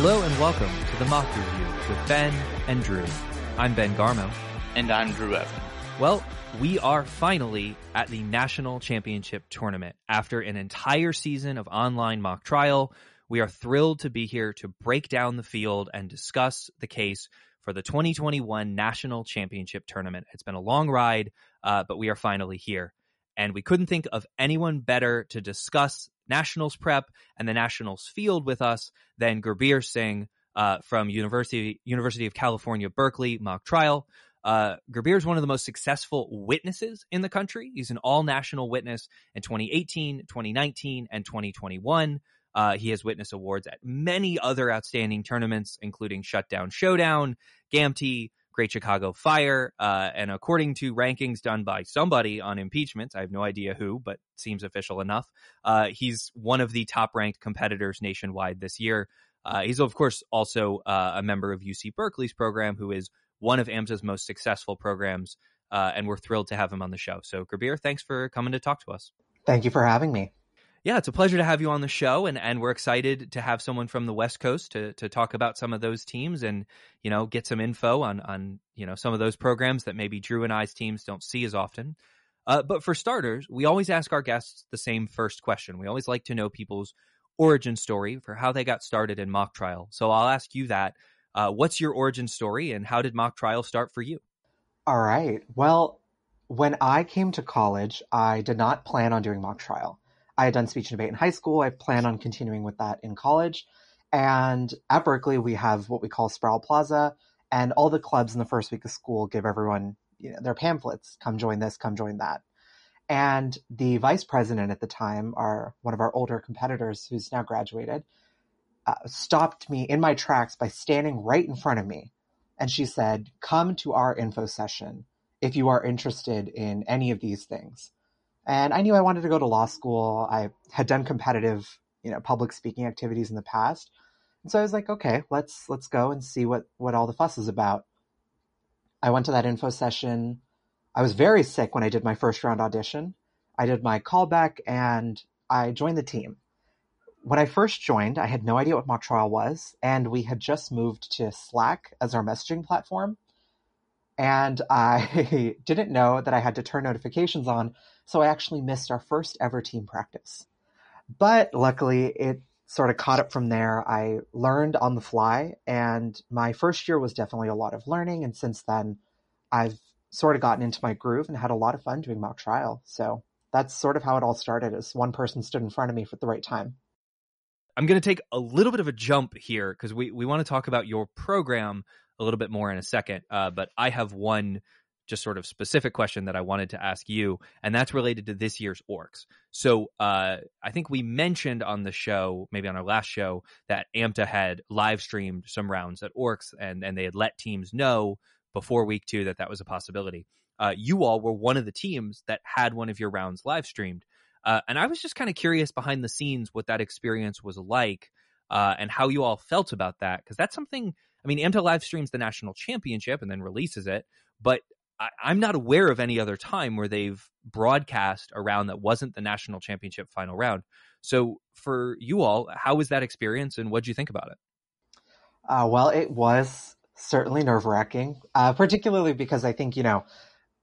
Hello and welcome to the Mock Review with Ben and Drew. I'm Ben Garmo. And I'm Drew Evan. Well, we are finally at the National Championship Tournament. After an entire season of online mock trial, we are thrilled to be here to break down the field and discuss the case for the 2021 National Championship Tournament. It's been a long ride, uh, but we are finally here. And we couldn't think of anyone better to discuss Nationals prep and the Nationals field with us than Gurbir Singh uh, from University University of California, Berkeley mock trial. Uh, is one of the most successful witnesses in the country. He's an all national witness in 2018, 2019, and 2021. Uh, he has witness awards at many other outstanding tournaments, including Shutdown Showdown, GAMTI, Great Chicago Fire, uh, and according to rankings done by somebody on impeachment, I have no idea who, but seems official enough. Uh, he's one of the top ranked competitors nationwide this year. Uh, he's of course also uh, a member of UC Berkeley's program, who is one of AMTA's most successful programs, uh, and we're thrilled to have him on the show. So, Gurbir, thanks for coming to talk to us. Thank you for having me yeah, it's a pleasure to have you on the show, and and we're excited to have someone from the West Coast to to talk about some of those teams and you know get some info on on you know some of those programs that maybe Drew and I's teams don't see as often. Uh, but for starters, we always ask our guests the same first question. We always like to know people's origin story for how they got started in mock trial. So I'll ask you that. Uh, what's your origin story, and how did mock trial start for you? All right. Well, when I came to college, I did not plan on doing mock trial. I had done speech and debate in high school. I plan on continuing with that in college. And at Berkeley, we have what we call Sproul Plaza, and all the clubs in the first week of school give everyone you know, their pamphlets. Come join this, come join that. And the vice president at the time, our one of our older competitors who's now graduated, uh, stopped me in my tracks by standing right in front of me. And she said, Come to our info session if you are interested in any of these things. And I knew I wanted to go to law school. I had done competitive, you know, public speaking activities in the past. And so I was like, okay, let's let's go and see what what all the fuss is about. I went to that info session. I was very sick when I did my first round audition. I did my callback and I joined the team. When I first joined, I had no idea what mock trial was, and we had just moved to Slack as our messaging platform. And I didn't know that I had to turn notifications on so I actually missed our first ever team practice. But luckily, it sort of caught up from there. I learned on the fly, and my first year was definitely a lot of learning. And since then, I've sort of gotten into my groove and had a lot of fun doing mock trial. So that's sort of how it all started as one person stood in front of me at the right time. I'm going to take a little bit of a jump here because we, we want to talk about your program a little bit more in a second. Uh, but I have one just sort of specific question that I wanted to ask you, and that's related to this year's orcs. So uh, I think we mentioned on the show, maybe on our last show, that AMTA had live streamed some rounds at orcs, and and they had let teams know before week two that that was a possibility. Uh, you all were one of the teams that had one of your rounds live streamed, uh, and I was just kind of curious behind the scenes what that experience was like. Uh, and how you all felt about that because that's something I mean, AMTA live streams the national championship and then releases it, but I, am not aware of any other time where they've broadcast a round that wasn't the national championship final round. So for you all, how was that experience and what did you think about it? Uh, well, it was certainly nerve wracking, uh, particularly because I think, you know,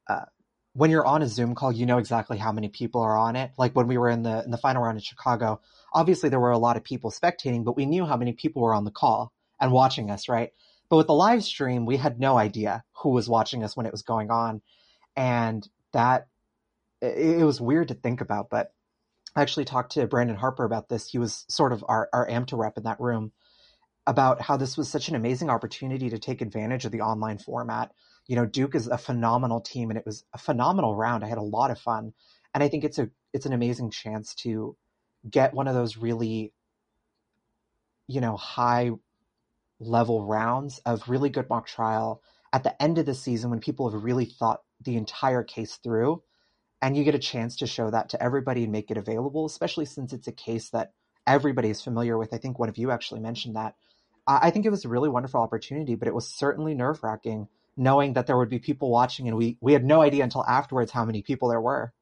uh, when you're on a Zoom call, you know exactly how many people are on it. Like when we were in the in the final round in Chicago, obviously there were a lot of people spectating, but we knew how many people were on the call and watching us, right? But with the live stream, we had no idea who was watching us when it was going on. And that, it, it was weird to think about. But I actually talked to Brandon Harper about this. He was sort of our, our AMTA rep in that room about how this was such an amazing opportunity to take advantage of the online format. You know, Duke is a phenomenal team and it was a phenomenal round. I had a lot of fun. And I think it's a it's an amazing chance to get one of those really you know high level rounds of really good mock trial at the end of the season when people have really thought the entire case through and you get a chance to show that to everybody and make it available especially since it's a case that everybody is familiar with. I think one of you actually mentioned that. I think it was a really wonderful opportunity but it was certainly nerve-wracking knowing that there would be people watching and we we had no idea until afterwards how many people there were.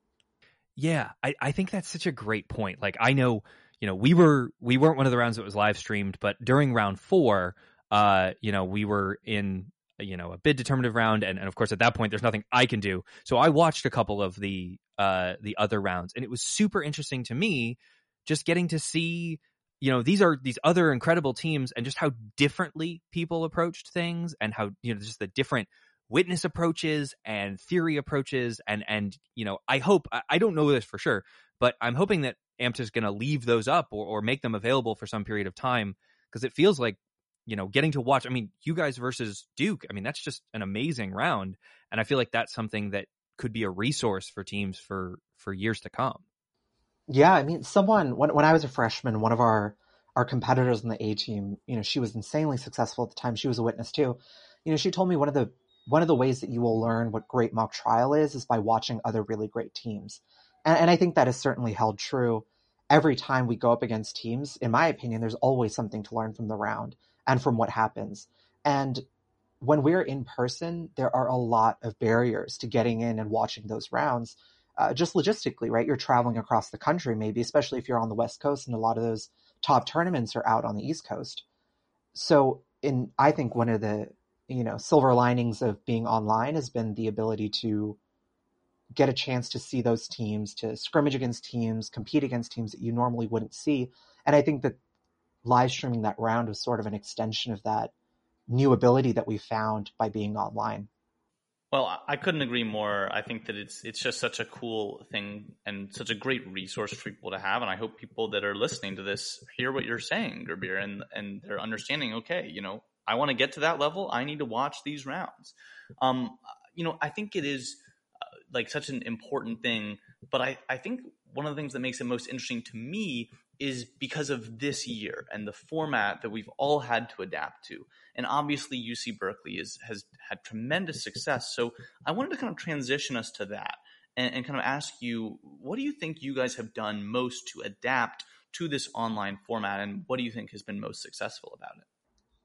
Yeah i, I think that's such a great point. Like i know you know, we were we weren't one of the rounds that was live streamed, but during round four, uh, you know, we were in you know a bid determinative round, and, and of course at that point there's nothing I can do. So I watched a couple of the uh the other rounds, and it was super interesting to me just getting to see you know these are these other incredible teams and just how differently people approached things and how you know just the different witness approaches and theory approaches and and you know i hope i don't know this for sure but i'm hoping that AMTA is going to leave those up or, or make them available for some period of time because it feels like you know getting to watch i mean you guys versus duke i mean that's just an amazing round and i feel like that's something that could be a resource for teams for for years to come yeah, I mean, someone when when I was a freshman, one of our our competitors in the A team, you know, she was insanely successful at the time. She was a witness too. You know, she told me one of the one of the ways that you will learn what great mock trial is is by watching other really great teams, and, and I think that is certainly held true. Every time we go up against teams, in my opinion, there's always something to learn from the round and from what happens. And when we're in person, there are a lot of barriers to getting in and watching those rounds uh, just logistically, right? You're traveling across the country, maybe, especially if you're on the West Coast, and a lot of those top tournaments are out on the East Coast. So, in I think one of the you know silver linings of being online has been the ability to get a chance to see those teams, to scrimmage against teams, compete against teams that you normally wouldn't see. And I think that live streaming that round was sort of an extension of that new ability that we found by being online. Well, I couldn't agree more. I think that it's it's just such a cool thing and such a great resource for people to have. And I hope people that are listening to this hear what you're saying, Gurbir, and and they're understanding. Okay, you know, I want to get to that level. I need to watch these rounds. Um, you know, I think it is uh, like such an important thing. But I I think one of the things that makes it most interesting to me is because of this year and the format that we've all had to adapt to. And obviously, UC Berkeley is, has had tremendous success. So I wanted to kind of transition us to that and, and kind of ask you what do you think you guys have done most to adapt to this online format? And what do you think has been most successful about it?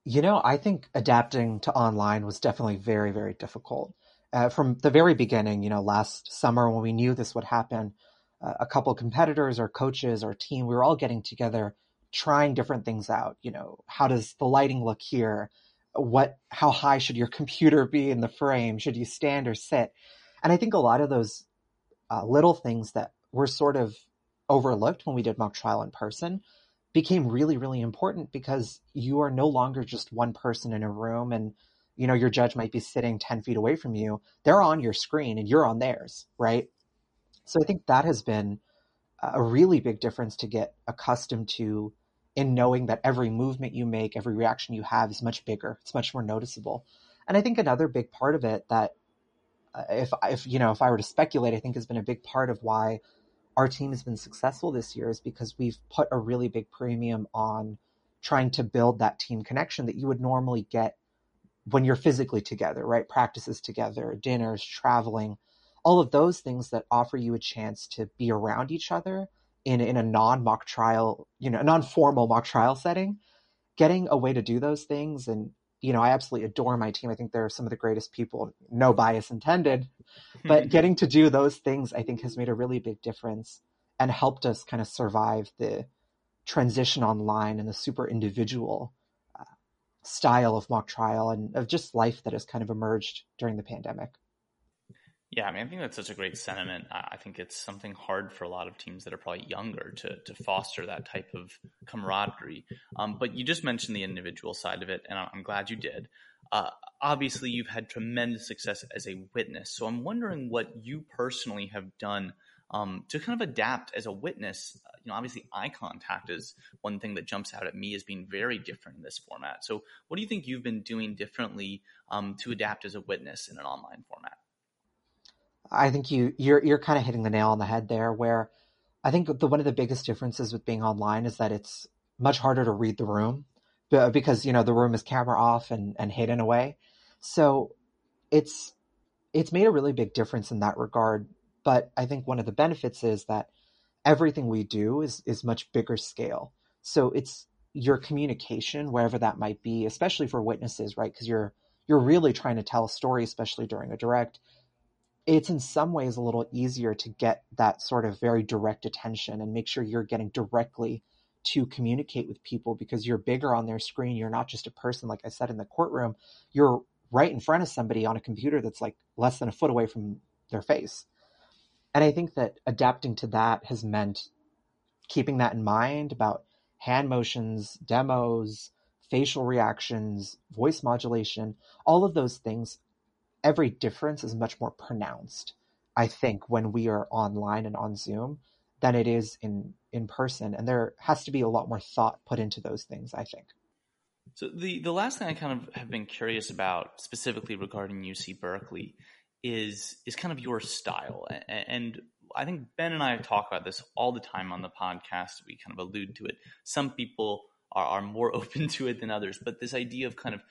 You know, I think adapting to online was definitely very, very difficult. Uh, from the very beginning, you know, last summer when we knew this would happen, a couple competitors or coaches or team, we were all getting together, trying different things out. You know, how does the lighting look here? What, how high should your computer be in the frame? Should you stand or sit? And I think a lot of those uh, little things that were sort of overlooked when we did mock trial in person became really, really important because you are no longer just one person in a room and you know your judge might be sitting 10 feet away from you they're on your screen and you're on theirs right so I think that has been a really big difference to get accustomed to in knowing that every movement you make, every reaction you have is much bigger. It's much more noticeable. And I think another big part of it that uh, if if you know if I were to speculate, I think has been a big part of why our team has been successful this year is because we've put a really big premium on trying to build that team connection that you would normally get when you're physically together, right? Practices together, dinners, traveling all of those things that offer you a chance to be around each other in in a non mock trial, you know, a non formal mock trial setting, getting a way to do those things and you know, I absolutely adore my team. I think they're some of the greatest people, no bias intended. But getting to do those things, I think, has made a really big difference and helped us kind of survive the transition online and the super individual uh, style of mock trial and of just life that has kind of emerged during the pandemic. Yeah, I mean, I think that's such a great sentiment. I think it's something hard for a lot of teams that are probably younger to to foster that type of camaraderie. Um, but you just mentioned the individual side of it, and I'm glad you did. Uh, obviously, you've had tremendous success as a witness, so I'm wondering what you personally have done um, to kind of adapt as a witness. Uh, you know, obviously, eye contact is one thing that jumps out at me as being very different in this format. So, what do you think you've been doing differently um, to adapt as a witness in an online format? I think you you're you're kind of hitting the nail on the head there. Where I think the one of the biggest differences with being online is that it's much harder to read the room because you know the room is camera off and and hidden away. So it's it's made a really big difference in that regard. But I think one of the benefits is that everything we do is is much bigger scale. So it's your communication wherever that might be, especially for witnesses, right? Because you're you're really trying to tell a story, especially during a direct it's in some ways a little easier to get that sort of very direct attention and make sure you're getting directly to communicate with people because you're bigger on their screen. You're not just a person, like I said, in the courtroom. You're right in front of somebody on a computer that's like less than a foot away from their face. And I think that adapting to that has meant keeping that in mind about hand motions, demos, facial reactions, voice modulation, all of those things. Every difference is much more pronounced, I think, when we are online and on Zoom than it is in in person. And there has to be a lot more thought put into those things i think. So the the last thing i kind of have been curious about specifically regarding uc berkeley is is kind of your style. And i think ben and i talk about this all the time on the podcast. We kind of allude to it. Some people are, are more open to it than others but this idea of kind of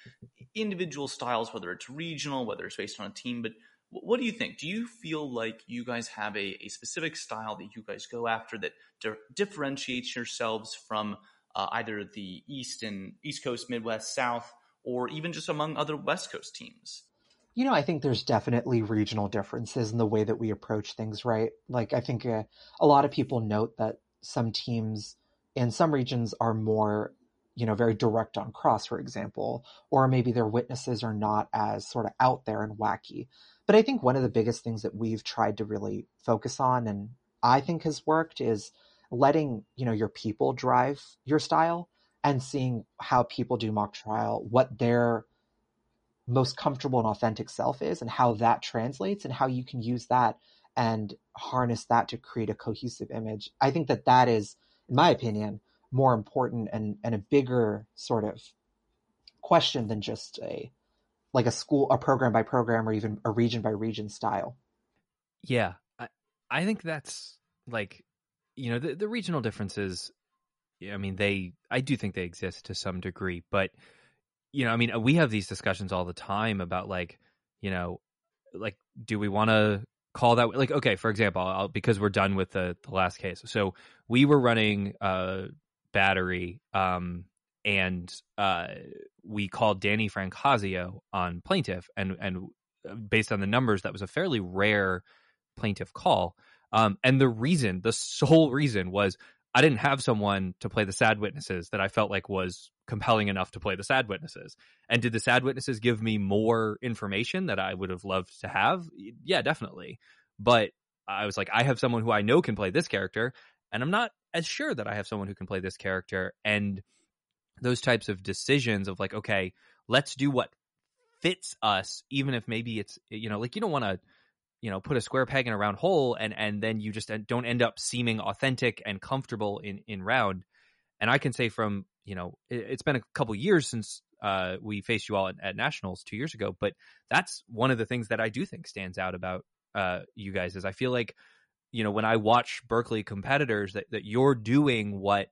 individual styles whether it's regional whether it's based on a team but what do you think? Do you feel like you guys have a, a specific style that you guys go after that di- differentiates yourselves from uh, either the East and East Coast, Midwest, South, or even just among other West Coast teams? You know, I think there's definitely regional differences in the way that we approach things, right? Like, I think uh, a lot of people note that some teams in some regions are more you know very direct on cross for example or maybe their witnesses are not as sort of out there and wacky but I think one of the biggest things that we've tried to really focus on and I think has worked is letting, you know, your people drive your style and seeing how people do mock trial, what their most comfortable and authentic self is and how that translates and how you can use that and harness that to create a cohesive image. I think that that is, in my opinion, more important and, and a bigger sort of question than just a like a school, a program by program, or even a region by region style. Yeah, I, I think that's like, you know, the, the regional differences. I mean, they, I do think they exist to some degree, but you know, I mean, we have these discussions all the time about like, you know, like, do we want to call that like okay for example I'll, because we're done with the, the last case so we were running battery um and uh, we called Danny Francazio on plaintiff, and and uh, based on the numbers, that was a fairly rare plaintiff call. Um, and the reason, the sole reason, was I didn't have someone to play the sad witnesses that I felt like was compelling enough to play the sad witnesses. And did the sad witnesses give me more information that I would have loved to have? Yeah, definitely. But I was like, I have someone who I know can play this character, and I'm not as sure that I have someone who can play this character. And those types of decisions of like, okay, let's do what fits us, even if maybe it's, you know, like you don't want to, you know, put a square peg in a round hole and, and then you just don't end up seeming authentic and comfortable in, in round. And I can say from, you know, it, has been a couple years since uh, we faced you all at, at, nationals two years ago, but that's one of the things that I do think stands out about uh, you guys is I feel like, you know, when I watch Berkeley competitors that, that you're doing what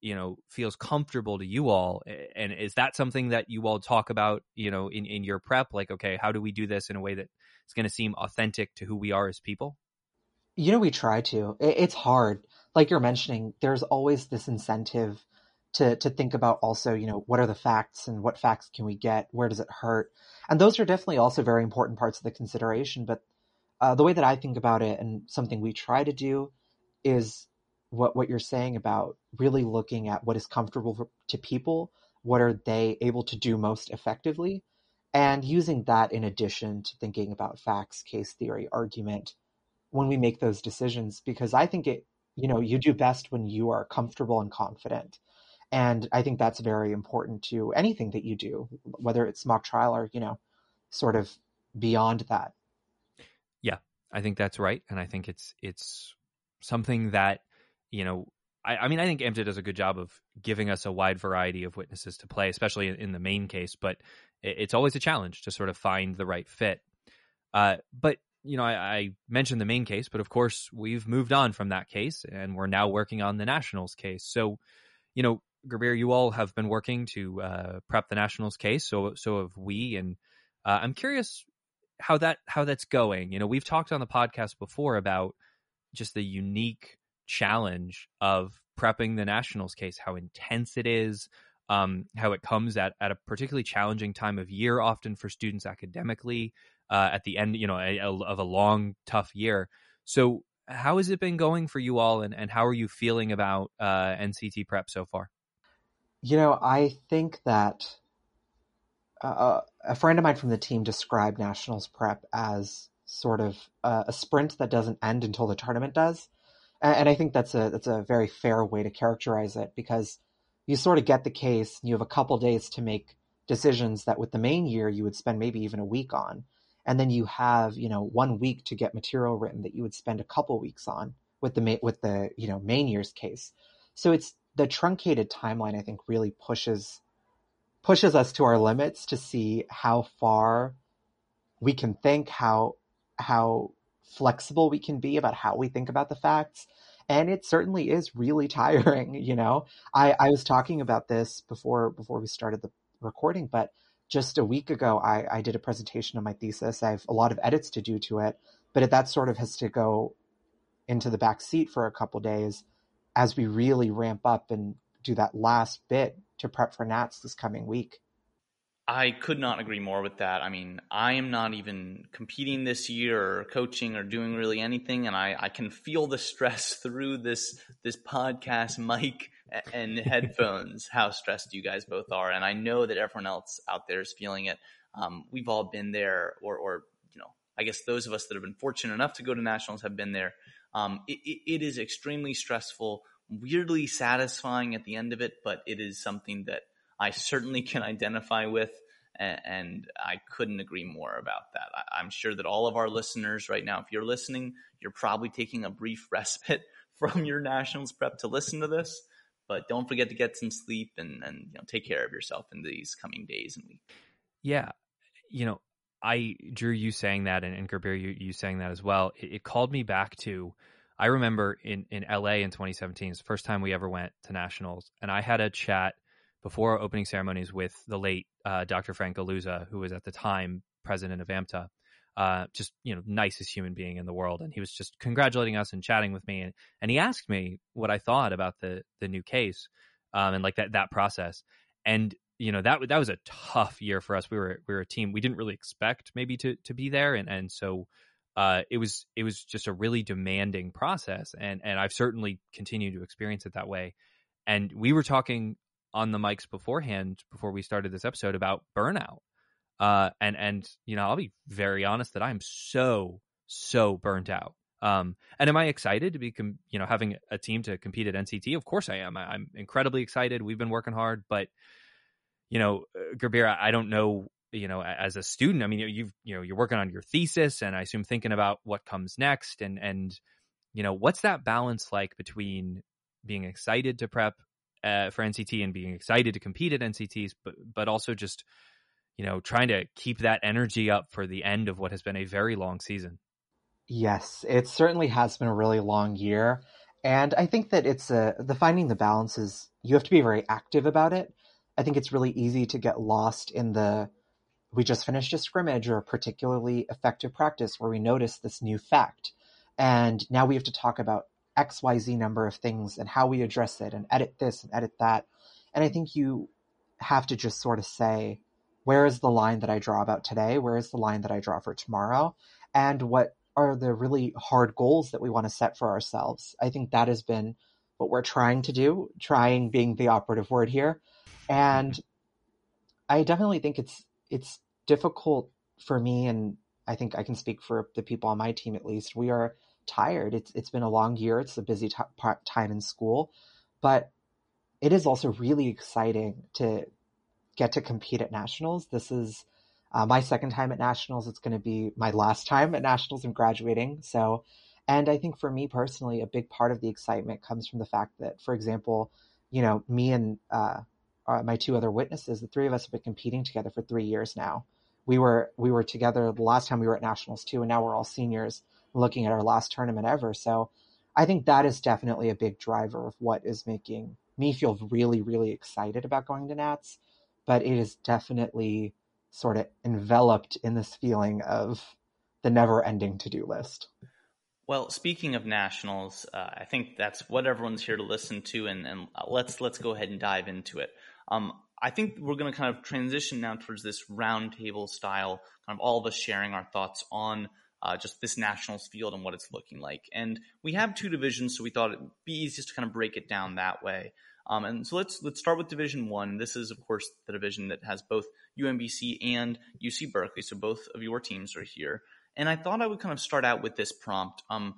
you know feels comfortable to you all and is that something that you all talk about you know in in your prep? Like okay how do we do this in a way that is going to seem authentic to who we are as people? You know we try to. It's hard. Like you're mentioning there's always this incentive to to think about also you know what are the facts and what facts can we get where does it hurt and those are definitely also very important parts of the consideration but uh, the way that i think about it and something we try to do is what what you're saying about really looking at what is comfortable for, to people, what are they able to do most effectively, and using that in addition to thinking about facts, case theory, argument when we make those decisions because I think it you know you do best when you are comfortable and confident. And I think that's very important to anything that you do, whether it's mock trial or, you know, sort of beyond that. Yeah, I think that's right. And I think it's it's something that you know, I, I, mean, I think AMTA does a good job of giving us a wide variety of witnesses to play, especially in, in the main case. But it, it's always a challenge to sort of find the right fit. Uh, but you know, I, I, mentioned the main case, but of course, we've moved on from that case, and we're now working on the Nationals case. So, you know, Gurbir, you all have been working to uh, prep the Nationals case. So, so have we, and uh, I'm curious how that how that's going. You know, we've talked on the podcast before about just the unique challenge of prepping the Nationals case, how intense it is, um, how it comes at, at a particularly challenging time of year, often for students academically, uh, at the end, you know, a, a, of a long, tough year. So, how has it been going for you all, and, and how are you feeling about uh, NCT prep so far? You know, I think that uh, uh, a friend of mine from the team described nationals prep as sort of uh, a sprint that doesn't end until the tournament does, and, and I think that's a that's a very fair way to characterize it because you sort of get the case, and you have a couple days to make decisions that with the main year you would spend maybe even a week on. And then you have you know one week to get material written that you would spend a couple weeks on with the with the you know main year's case. So it's the truncated timeline i think really pushes pushes us to our limits to see how far we can think how how flexible we can be about how we think about the facts. And it certainly is really tiring you know? I i was talking about this before before we started the recording but just a week ago, I, I did a presentation of my thesis. I have a lot of edits to do to it, but that sort of has to go into the back seat for a couple days as we really ramp up and do that last bit to prep for Nats this coming week. I could not agree more with that. I mean, I am not even competing this year or coaching or doing really anything, and I, I can feel the stress through this this podcast mic and headphones. how stressed you guys both are, and I know that everyone else out there is feeling it. Um, we've all been there, or or you know, I guess those of us that have been fortunate enough to go to nationals have been there. Um, it, it, it is extremely stressful, weirdly satisfying at the end of it, but it is something that I certainly can identify with. And, I couldn't agree more about that. I'm sure that all of our listeners right now, if you're listening, you're probably taking a brief respite from your nationals prep to listen to this. But don't forget to get some sleep and, and you know, take care of yourself in these coming days and weeks. Yeah. You know, I drew you saying that and, and Gurbir, you, you saying that as well. It, it, called me back to, I remember in, in LA in 2017, it's the first time we ever went to nationals. And I had a chat before opening ceremonies with the late uh, Dr. Frank Guliuzza, who was at the time president of AMTA. Uh, just you know, nicest human being in the world, and he was just congratulating us and chatting with me, and, and he asked me what I thought about the the new case, um, and like that that process, and you know that that was a tough year for us. We were we were a team we didn't really expect maybe to to be there, and and so uh, it was it was just a really demanding process, and and I've certainly continued to experience it that way. And we were talking on the mics beforehand before we started this episode about burnout. Uh, and and you know, I'll be very honest that I'm so so burnt out. Um, and am I excited to be, com- you know, having a team to compete at NCT? Of course I am. I, am incredibly excited. We've been working hard, but you know, uh, Gurbir, I don't know, you know, as a student, I mean, you've, you know, you're working on your thesis and I assume thinking about what comes next and, and, you know, what's that balance like between being excited to prep uh, for NCT and being excited to compete at NCTs, but but also just you know trying to keep that energy up for the end of what has been a very long season. Yes, it certainly has been a really long year, and I think that it's a the finding the balance is you have to be very active about it. I think it's really easy to get lost in the we just finished a scrimmage or a particularly effective practice where we notice this new fact. And now we have to talk about XYZ number of things and how we address it and edit this and edit that. And I think you have to just sort of say, where is the line that I draw about today? Where is the line that I draw for tomorrow? And what are the really hard goals that we want to set for ourselves? I think that has been what we're trying to do, trying being the operative word here. And I definitely think it's it's difficult for me and I think I can speak for the people on my team at least. We are tired. It's it's been a long year. It's a busy t- time in school, but it is also really exciting to get to compete at nationals. This is uh, my second time at nationals. It's going to be my last time at nationals. I'm graduating, so. And I think for me personally, a big part of the excitement comes from the fact that, for example, you know, me and uh, uh my two other witnesses, the three of us have been competing together for three years now. We were we were together the last time we were at nationals too, and now we're all seniors looking at our last tournament ever. So I think that is definitely a big driver of what is making me feel really, really excited about going to Nats. But it is definitely sort of enveloped in this feeling of the never ending to do list. Well, speaking of nationals, uh, I think that's what everyone's here to listen to, and, and let's let's go ahead and dive into it. Um, I think we're going to kind of transition now towards this roundtable style, kind of all of us sharing our thoughts on uh, just this nationals field and what it's looking like. And we have two divisions, so we thought it'd be easiest to kind of break it down that way. Um, and so let's let's start with Division One. This is, of course, the division that has both UMBC and UC Berkeley. So both of your teams are here. And I thought I would kind of start out with this prompt. Um,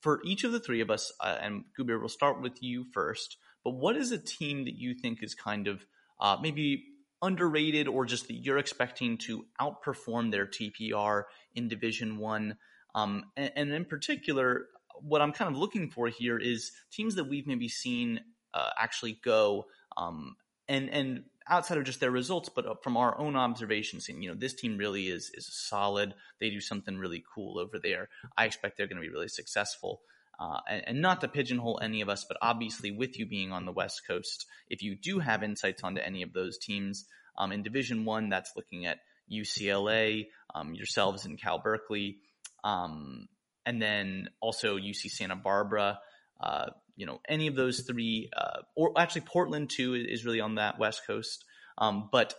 for each of the three of us, uh, and Gurbir, we'll start with you first. But what is a team that you think is kind of uh, maybe underrated or just that you're expecting to outperform their TPR in Division One? Um, and, and, in particular, what I'm kind of looking for here is teams that we've maybe seen uh, actually go um, and and outside of just their results, but uh, from our own observations, saying you know this team really is is solid. They do something really cool over there. I expect they're going to be really successful. Uh, and, and, not to pigeonhole any of us, but obviously with you being on the West Coast, if you do have insights onto any of those teams um, in Division One, that's looking at UCLA, um, yourselves in Cal Berkeley, um, and then also UC Santa Barbara. Uh, you know, any of those three, uh, or actually Portland too is really on that West Coast. Um, but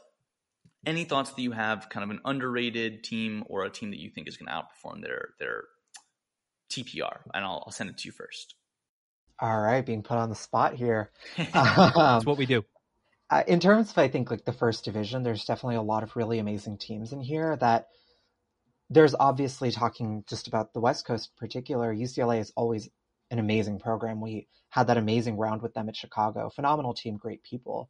any thoughts that you have, kind of an underrated team or a team that you think is going to outperform their their TPR? And I'll, I'll send it to you first. All right, being put on the spot here. um, That's what we do. Uh, in terms of, I think, like the first division, there's definitely a lot of really amazing teams in here that there's obviously talking just about the West Coast in particular. UCLA is always an amazing program. We had that amazing round with them at Chicago. Phenomenal team, great people.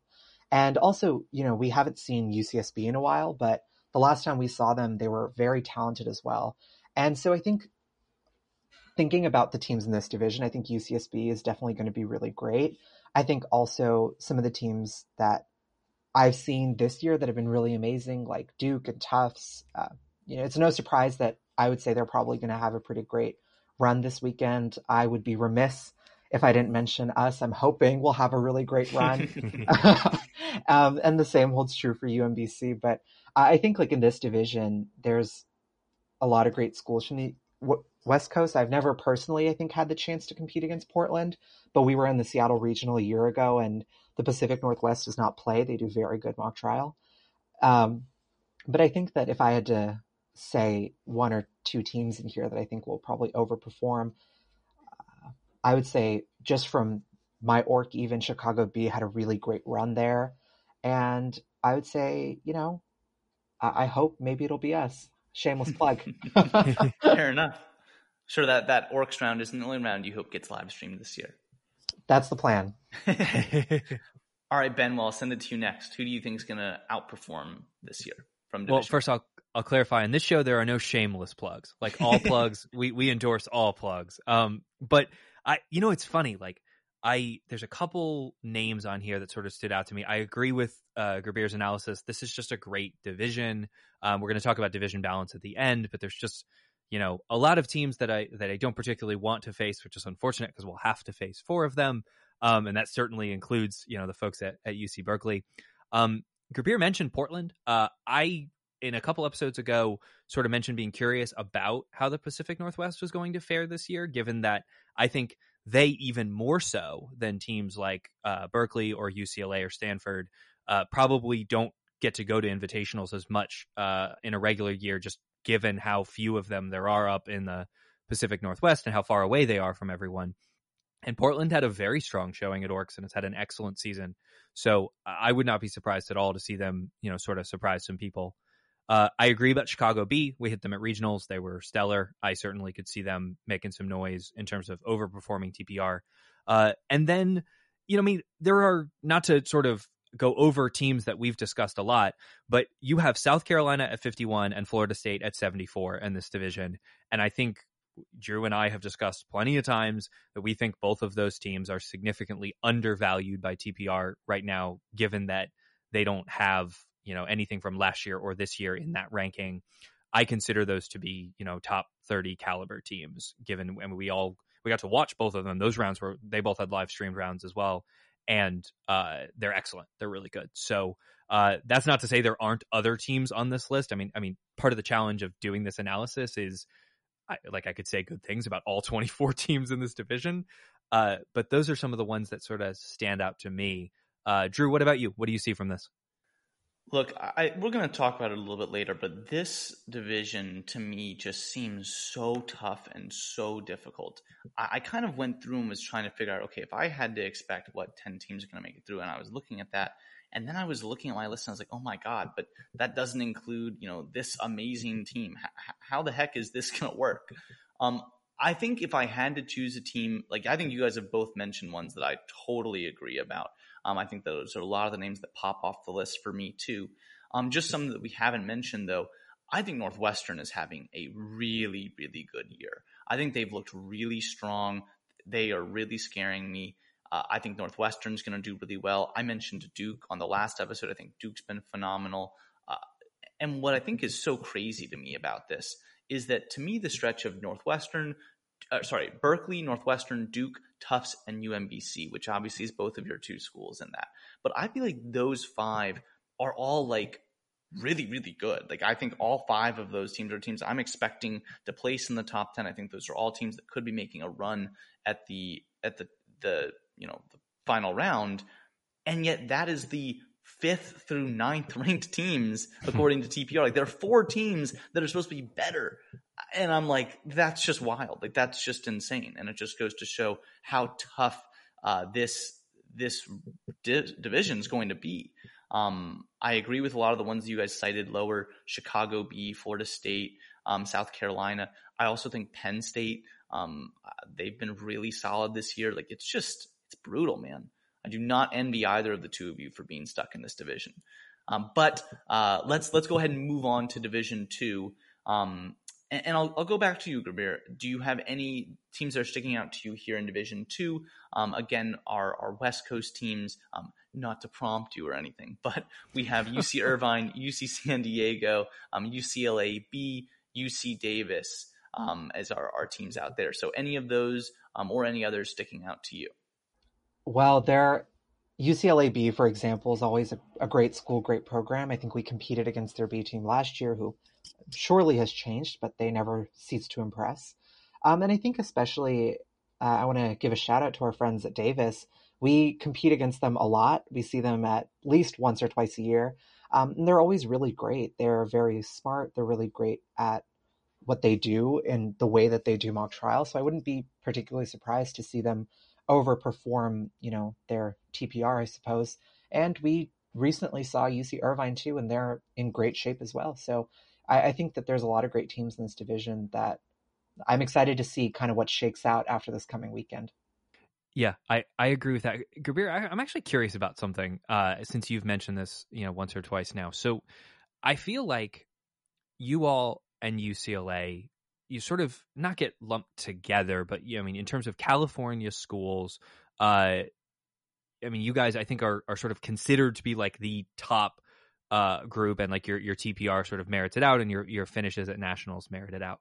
And also, you know, we haven't seen UCSB in a while, but the last time we saw them, they were very talented as well. And so I think thinking about the teams in this division, I think UCSB is definitely going to be really great. I think also some of the teams that I've seen this year that have been really amazing, like Duke and Tufts, uh, you know, it's no surprise that I would say they're probably going to have a pretty great run this weekend. I would be remiss if I didn't mention us. I'm hoping we'll have a really great run. um, and the same holds true for UMBC. But I think like in this division, there's a lot of great schools from the West Coast. I've never personally, I think, had the chance to compete against Portland, but we were in the Seattle regional a year ago and the Pacific Northwest does not play. They do very good mock trial. Um, but I think that if I had to say one or two teams in here that I think will probably overperform. Uh, I would say just from my orc, even Chicago B had a really great run there, and I would say you know I, I hope maybe it'll be us. Shameless plug. Fair enough. Sure that that orcs round isn't the only round you hope gets live streamed this year. That's the plan. All right, Ben. Well, I'll send it to you next. Who do you think is going to outperform this year from Division? Well, first I'll I'll clarify. In this show, there are no shameless plugs. Like all plugs, we we endorse all plugs. Um, but I, you know, it's funny. Like I, there's a couple names on here that sort of stood out to me. I agree with uh, analysis. This is just a great division. Um, we're going to talk about division balance at the end, but there's just you know a lot of teams that I that I don't particularly want to face, which is unfortunate because we'll have to face four of them, um, and that certainly includes you know the folks at, at UC Berkeley. Um, mentioned Portland. Uh, I in a couple episodes ago sort of mentioned being curious about how the Pacific Northwest was going to fare this year, given that I think they even more so than teams like uh, Berkeley or UCLA or Stanford uh, probably don't get to go to invitationals as much uh, in a regular year, just given how few of them there are up in the Pacific Northwest and how far away they are from everyone. And Portland had a very strong showing at Orcs and has had an excellent season. So I would not be surprised at all to see them, you know, sort of surprise some people uh, I agree about Chicago B. We hit them at regionals. They were stellar. I certainly could see them making some noise in terms of overperforming TPR. Uh, and then, you know, I mean, there are not to sort of go over teams that we've discussed a lot, but you have South Carolina at 51 and Florida State at 74 in this division. And I think Drew and I have discussed plenty of times that we think both of those teams are significantly undervalued by TPR right now, given that they don't have you know anything from last year or this year in that ranking. I consider those to be you know top 30 caliber teams. Given and we all we got to watch both of them. Those rounds were they both had live streamed rounds as well, and uh, they're excellent. They're really good. So uh, that's not to say there aren't other teams on this list. I mean, I mean, part of the challenge of doing this analysis is, I, like, I could say good things about all 24 teams in this division, uh, but those are some of the ones that sort of stand out to me. Uh, Drew, what about you? What do you see from this? Look, I, we're going to talk about it a little bit later, but this division to me just seems so tough and so difficult. I, I kind of went through and was trying to figure out, okay, if I had to expect what 10 teams are going to make it through, and I was looking at that, and then I was looking at my list and I was like, oh my God, but that doesn't include, you know, this amazing team. H- how the heck is this going to work? Um, I think if I had to choose a team, like I think you guys have both mentioned ones that I totally agree about. Um, I think those are a lot of the names that pop off the list for me too. Um, just some that we haven't mentioned though. I think Northwestern is having a really, really good year. I think they've looked really strong. They are really scaring me. Uh, I think Northwestern's going to do really well. I mentioned Duke on the last episode. I think Duke's been phenomenal. Uh, and what I think is so crazy to me about this is that to me, the stretch of Northwestern, uh, sorry, Berkeley, Northwestern, Duke, Tufts, and UMBC, which obviously is both of your two schools in that. But I feel like those five are all like really, really good. Like I think all five of those teams are teams I'm expecting to place in the top ten. I think those are all teams that could be making a run at the at the the you know the final round. And yet that is the fifth through ninth ranked teams according to TPR. Like there are four teams that are supposed to be better. And I'm like, that's just wild. Like that's just insane. And it just goes to show how tough uh, this this di- division is going to be. Um, I agree with a lot of the ones you guys cited lower Chicago B, Florida State, um, South Carolina. I also think Penn State, um, they've been really solid this year. Like it's just, it's brutal, man. I do not envy either of the two of you for being stuck in this division. Um, but uh, let's let's go ahead and move on to Division Two. Um, and, and I'll, I'll, go back to you, Gurbir. Do you have any teams that are sticking out to you here in Division Two? Um, again, our our West Coast teams. Um, not to prompt you or anything, but we have UC Irvine, UC San Diego, UCLA um, B, UC Davis um, as our, our teams out there. So any of those or any others sticking out to you? Well, there, UCLA B, for example, is always a, a, great school, great program. I think we competed against their B team last year, who surely has changed, but they never cease to impress. Um, and I think especially, uh, I want to give a shout out to our friends at Davis. We compete against them a lot. We see them at least once or twice a year. Um, and they're always really great. They're very smart. They're really great at what they do and the way that they do mock trials. So I wouldn't be particularly surprised to see them overperform, you know, their TPR, I suppose. And we recently saw UC Irvine too, and they're in great shape as well. So I, I think that there's a lot of great teams in this division that I'm excited to see kind of what shakes out after this coming weekend. Yeah, I, I agree with that. Gurbir, I, am actually curious about something uh, since you've mentioned this, you know, once or twice now. So I feel like you all and UCLA you sort of not get lumped together, but yeah, I mean, in terms of California schools, uh, I mean, you guys, I think are are sort of considered to be like the top uh, group, and like your your TPR sort of merits it out, and your your finishes at nationals merit it out.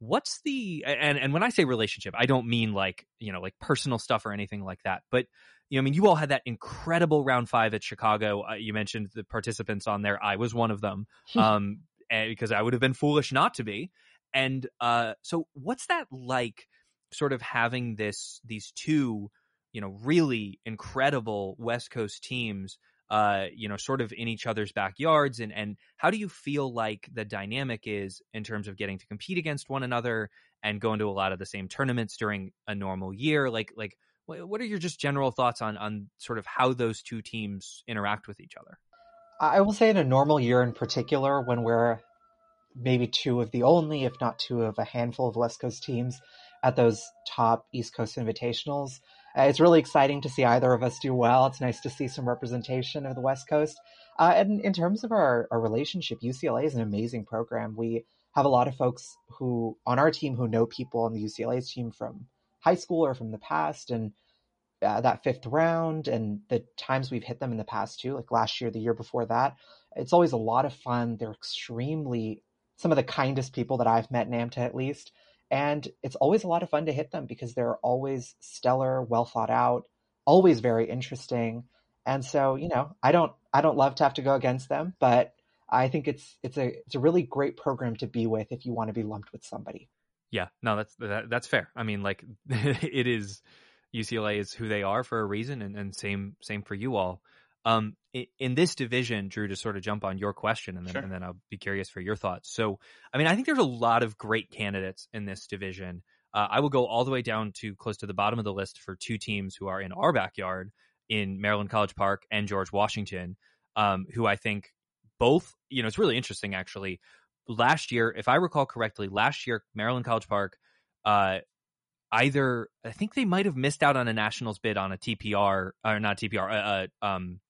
What's the and and when I say relationship, I don't mean like you know like personal stuff or anything like that, but you know, I mean, you all had that incredible round five at Chicago. Uh, you mentioned the participants on there. I was one of them, um, because I would have been foolish not to be. And uh, so, what's that like? Sort of having this these two, you know, really incredible West Coast teams, uh, you know, sort of in each other's backyards, and and how do you feel like the dynamic is in terms of getting to compete against one another and going into a lot of the same tournaments during a normal year? Like like what are your just general thoughts on on sort of how those two teams interact with each other? I will say in a normal year in particular, when we're maybe two of the only, if not two of a handful of West Coast teams at those top East Coast invitationals. Uh, it's really exciting to see either of us do well. It's nice to see some representation of the West Coast. Uh, and in terms of our, our relationship, UCLA is an amazing program. We have a lot of folks who on our team who know people on the UCLA's team from high school or from the past, and uh, that fifth round and the times we've hit them in the past too, like last year, the year before that. It's always a lot of fun. They're extremely some of the kindest people that I've met in AMTA at least. And it's always a lot of fun to hit them because they're always stellar, well thought out, always very interesting. And so, you know, I don't I don't love to have to go against them, but I think it's it's a it's a really great program to be with if you want to be lumped with somebody. Yeah, no, that's that, that's fair. I mean, like it is UCLA is who they are for a reason, and, and same same for you all. Um, in this division, Drew, to sort of jump on your question, and then Sure. and then I'll be curious for your thoughts. So, I mean, I think there's a lot of great candidates in this division. Uh, I will go all the way down to close to the bottom of the list for two teams who are in our backyard in Maryland College Park and George Washington, um, who I think both, you know, it's really interesting actually. Last year, if I recall correctly, last year Maryland College Park, uh, either I think they might have missed out on a Nationals bid on a TPR or not TPR, uh, uh, um,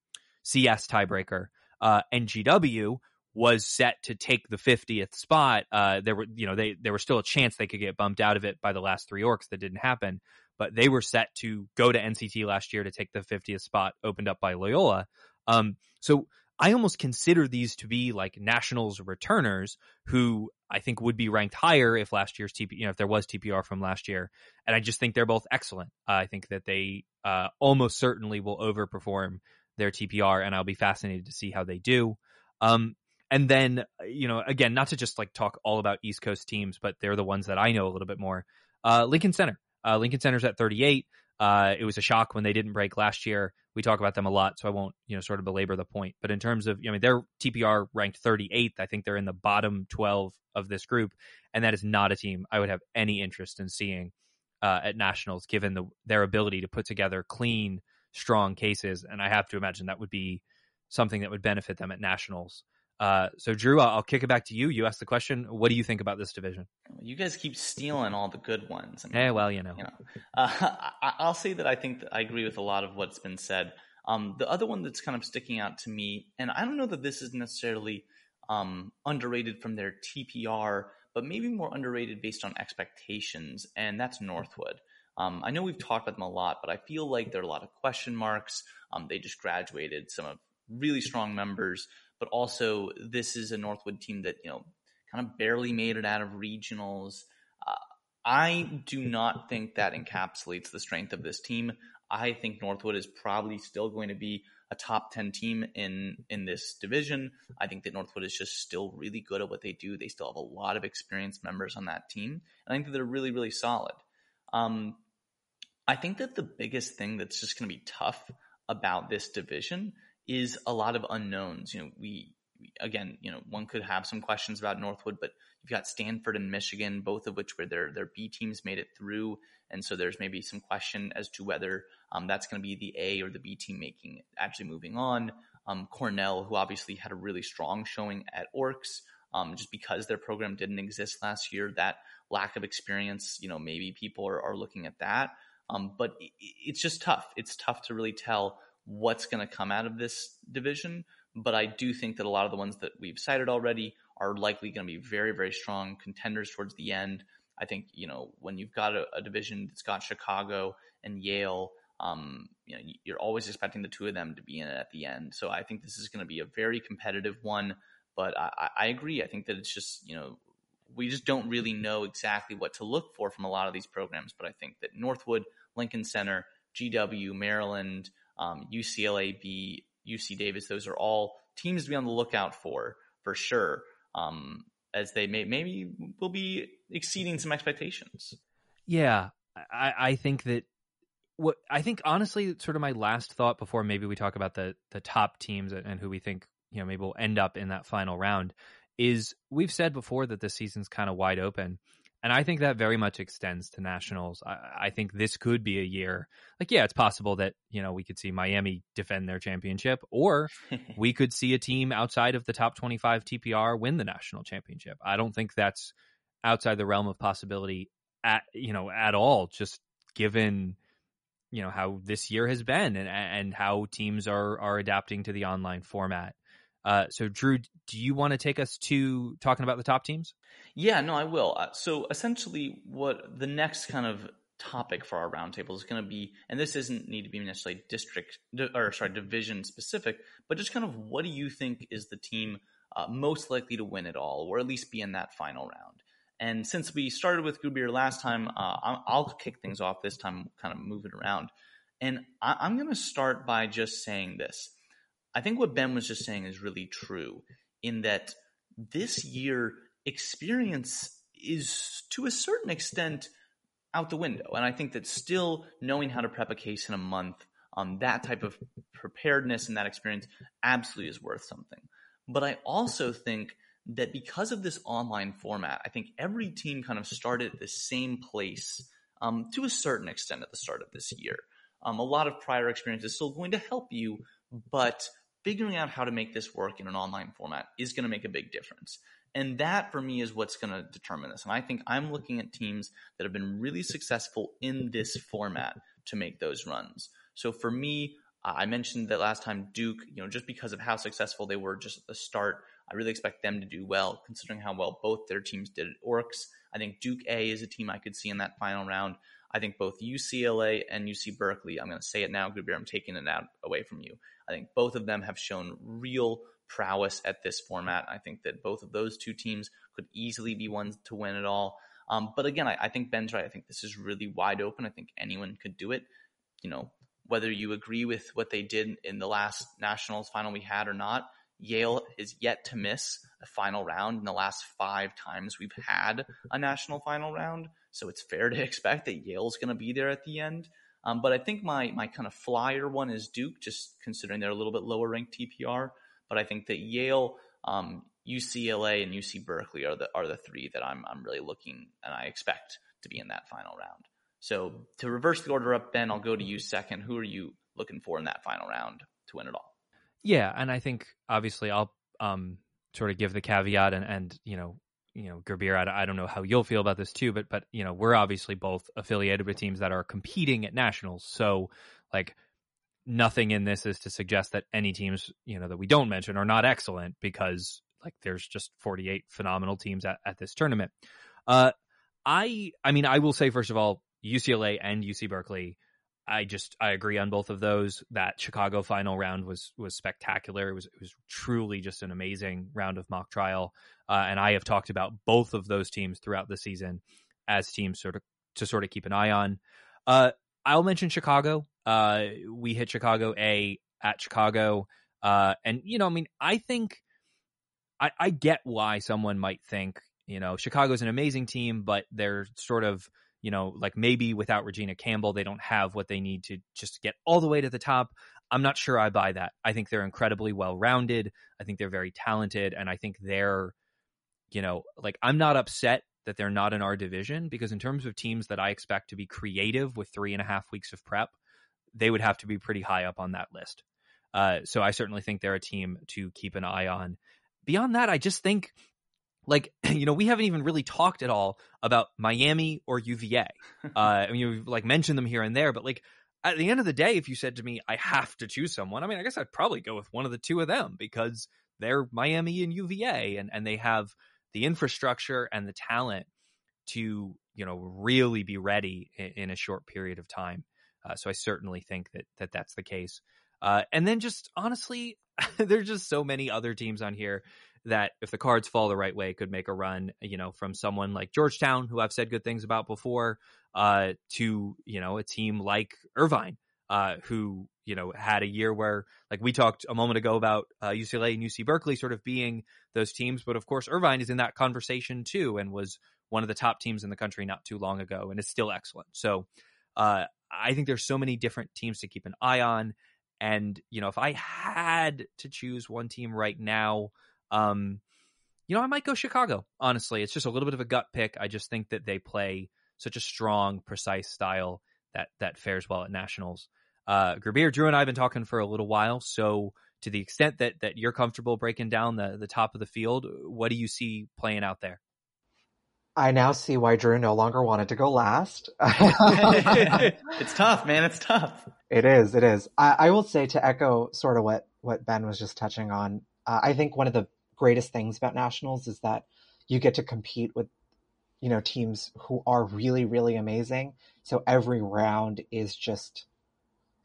CS tiebreaker. Uh, and GW was set to take the 50th spot. Uh, there were, you know, they there was still a chance they could get bumped out of it by the last three orcs. That didn't happen, but they were set to go to NCT last year to take the 50th spot opened up by Loyola. Um, so I almost consider these to be like nationals returners who I think would be ranked higher if last year's TP, you know, if there was TPR from last year. And I just think they're both excellent. Uh, I think that they uh, almost certainly will overperform their TPR, and I'll be fascinated to see how they do. Um, and then, you know, again, not to just like talk all about East Coast teams, but they're the ones that I know a little bit more. Uh, Lincoln Center. Uh, Lincoln Center's at 38. Uh, it was a shock when they didn't break last year. We talk about them a lot, so I won't, you know, sort of belabor the point. But in terms of, I mean, their TPR ranked 38th. I think they're in the bottom 12 of this group, and that is not a team I would have any interest in seeing uh, at nationals, given the their ability to put together clean, strong cases. And I have to imagine that would be something that would benefit them at nationals. Uh, so, Drew, I'll, I'll kick it back to you. You asked the question. What do you think about this division? You guys keep stealing all the good ones. I mean, Yeah, well, you know. you know, uh, I, I'll say that I think that I agree with a lot of what's been said. Um, the other one that's kind of sticking out to me, and I don't know that this is necessarily um, underrated from their TPR, but maybe more underrated based on expectations, and that's Northwood. Um, I know we've talked about them a lot, but I feel like there are a lot of question marks. Um, they just graduated some of really strong members, but also this is a Northwood team that you know kind of barely made it out of regionals. Uh, I do not think that encapsulates the strength of this team. I think Northwood is probably still going to be a top 10 team in in this division. I think that Northwood is just still really good at what they do. They still have a lot of experienced members on that team. And I think that they're really really solid. Um, I think that the biggest thing that's just going to be tough about this division is a lot of unknowns. You know, we again, you know, one could have some questions about Northwood, but you've got Stanford and Michigan, both of which where their their B teams made it through, and so there's maybe some question as to whether um, that's going to be the A or the B team making actually moving on. Um, Cornell, who obviously had a really strong showing at Orcs, um, just because their program didn't exist last year, that lack of experience, you know, maybe people are, are looking at that. Um, but it's just tough. It's tough to really tell what's going to come out of this division. But I do think that a lot of the ones that we've cited already are likely going to be very, very strong contenders towards the end. I think, you know, when you've got a, a division that's got Chicago and Yale, um, you know, you're always expecting the two of them to be in it at the end. So I think this is going to be a very competitive one. But I, I agree. I think that it's just, you know, we just don't really know exactly what to look for from a lot of these programs. But I think that Northwood, Lincoln Center, GW, Maryland, um, UCLA, b, UC Davis, those are all teams to be on the lookout for, for sure. Um, as they may maybe will be exceeding some expectations. Yeah, I, I think that what I think honestly, sort of my last thought before maybe we talk about the the top teams and, and who we think you know maybe will end up in that final round is we've said before that the season's kind of wide open. And I think that very much extends to nationals. I, I, think this could be a year. Like, yeah, it's possible that, you know, we could see Miami defend their championship, or we could see a team outside of the top 25 TPR win the national championship. I don't think that's outside the realm of possibility at, you know, at all, just given, you know, how this year has been and, and how teams are, are adapting to the online format. Uh, so, Drew, do you want to take us to talking about the top teams? Yeah, no, I will. Uh, so, essentially, what the next kind of topic for our roundtable is going to be, and this doesn't need to be necessarily district or sorry division specific, but just kind of what do you think is the team uh, most likely to win it all, or at least be in that final round? And since we started with Gurbir last time, uh, I'll kick things off this time, kind of move it around. And I'm going to start by just saying this. I think what Ben was just saying is really true in that this year experience is to a certain extent out the window. And I think that still knowing how to prep a case in a month um, that type of preparedness and that experience absolutely is worth something. But I also think that because of this online format, I think every team kind of started at the same place um, to a certain extent at the start of this year. Um, a lot of prior experience is still going to help you, but figuring out how to make this work in an online format is going to make a big difference. And that for me is what's going to determine this. And I think I'm looking at teams that have been really successful in this format to make those runs. So for me, I mentioned that last time Duke, you know, just because of how successful they were just at the start, I really expect them to do well, considering how well both their teams did at Orcs. I think Duke A is a team I could see in that final round. I think both UCLA and UC Berkeley, I'm going to say it now, Gurbir, I'm taking it out away from you. I think both of them have shown real prowess at this format. I think that both of those two teams could easily be ones to win it all. Um, but again, I, I, think Ben's right. I think this is really wide open. I think anyone could do it. You know, whether you agree with what they did in the last nationals final we had or not, Yale is yet to miss a final round in the last five times we've had a national final round. So it's fair to expect that Yale's going to be there at the end. Um, but I think my my kind of flyer one is Duke, just considering they're a little bit lower ranked TPR. But I think that Yale, um, UCLA, and UC Berkeley are the are the three that I'm I'm really looking and I expect to be in that final round. So to reverse the order up, Ben, I'll go to you second. Who are you looking for in that final round to win it all? Yeah, and I think obviously I'll um, sort of give the caveat and and you know you know Gurbir, I, I don't know how you'll feel about this too, but but you know we're obviously both affiliated with teams that are competing at nationals, so like nothing in this is to suggest that any teams you know that we don't mention are not excellent because like there's just 48 phenomenal teams at, at this tournament. Uh, I I mean I will say first of all UCLA and UC Berkeley I just I agree on both of those. That Chicago final round was was spectacular. It was it was truly just an amazing round of mock trial, uh, and I have talked about both of those teams throughout the season as teams sort of to sort of keep an eye on. Uh, I'll mention Chicago. Uh, we hit Chicago A at Chicago, uh, and you know, I mean, I think I, I get why someone might think you know Chicago's an amazing team, but they're sort of you know, like maybe without Regina Campbell, they don't have what they need to just get all the way to the top. I'm not sure I buy that. I think they're incredibly well rounded. I think they're very talented. And I think they're, you know, like I'm not upset that they're not in our division because in terms of teams that I expect to be creative with three and a half weeks of prep, they would have to be pretty high up on that list. Uh, so I certainly think they're a team to keep an eye on. Beyond that, I just think like you know we haven't even really talked at all about Miami or UVA. Uh, I mean, you've like mentioned them here and there, but like at the end of the day, if you said to me, I have to choose someone, I mean, I guess I'd probably go with one of the two of them because they're Miami and UVA, and and they have the infrastructure and the talent to you know really be ready in, in a short period of time. Uh, so I certainly think that that that's the case. Uh, and then just honestly, there's just so many other teams on here that if the cards fall the right way could make a run, you know, from someone like Georgetown, who I've said good things about before, uh, to, you know, a team like Irvine, uh, who, you know, had a year where, like we talked a moment ago about uh, UCLA and UC Berkeley sort of being those teams. But of course, Irvine is in that conversation too and was one of the top teams in the country not too long ago and is still excellent. So uh, I think there's so many different teams to keep an eye on. And, you know, if I had to choose one team right now, um, you know, I might go Chicago. Honestly, it's just a little bit of a gut pick. I just think that they play such a strong, precise style that that fares well at nationals. Uh, Gurbir, Drew, and I have been talking for a little while. So, to the extent that that you're comfortable breaking down the the top of the field, what do you see playing out there? I now see why Drew no longer wanted to go last. it's tough, man. It's tough. It is. It is. I, I will say to echo sort of what what Ben was just touching on. Uh, I think one of the greatest things about nationals is that you get to compete with you know teams who are really really amazing. So every round is just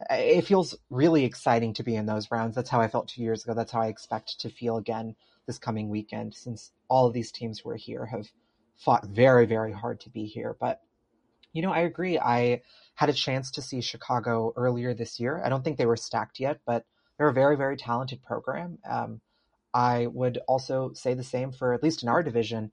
it feels really exciting to be in those rounds. That's how i felt two years ago. That's how i expect to feel again this coming weekend since all of these teams who are here have fought very very hard to be here. But you know i agree. I had a chance to see chicago earlier this year. I don't think they were stacked yet but they're a very very talented program. Um, I would also say the same for at least in our division.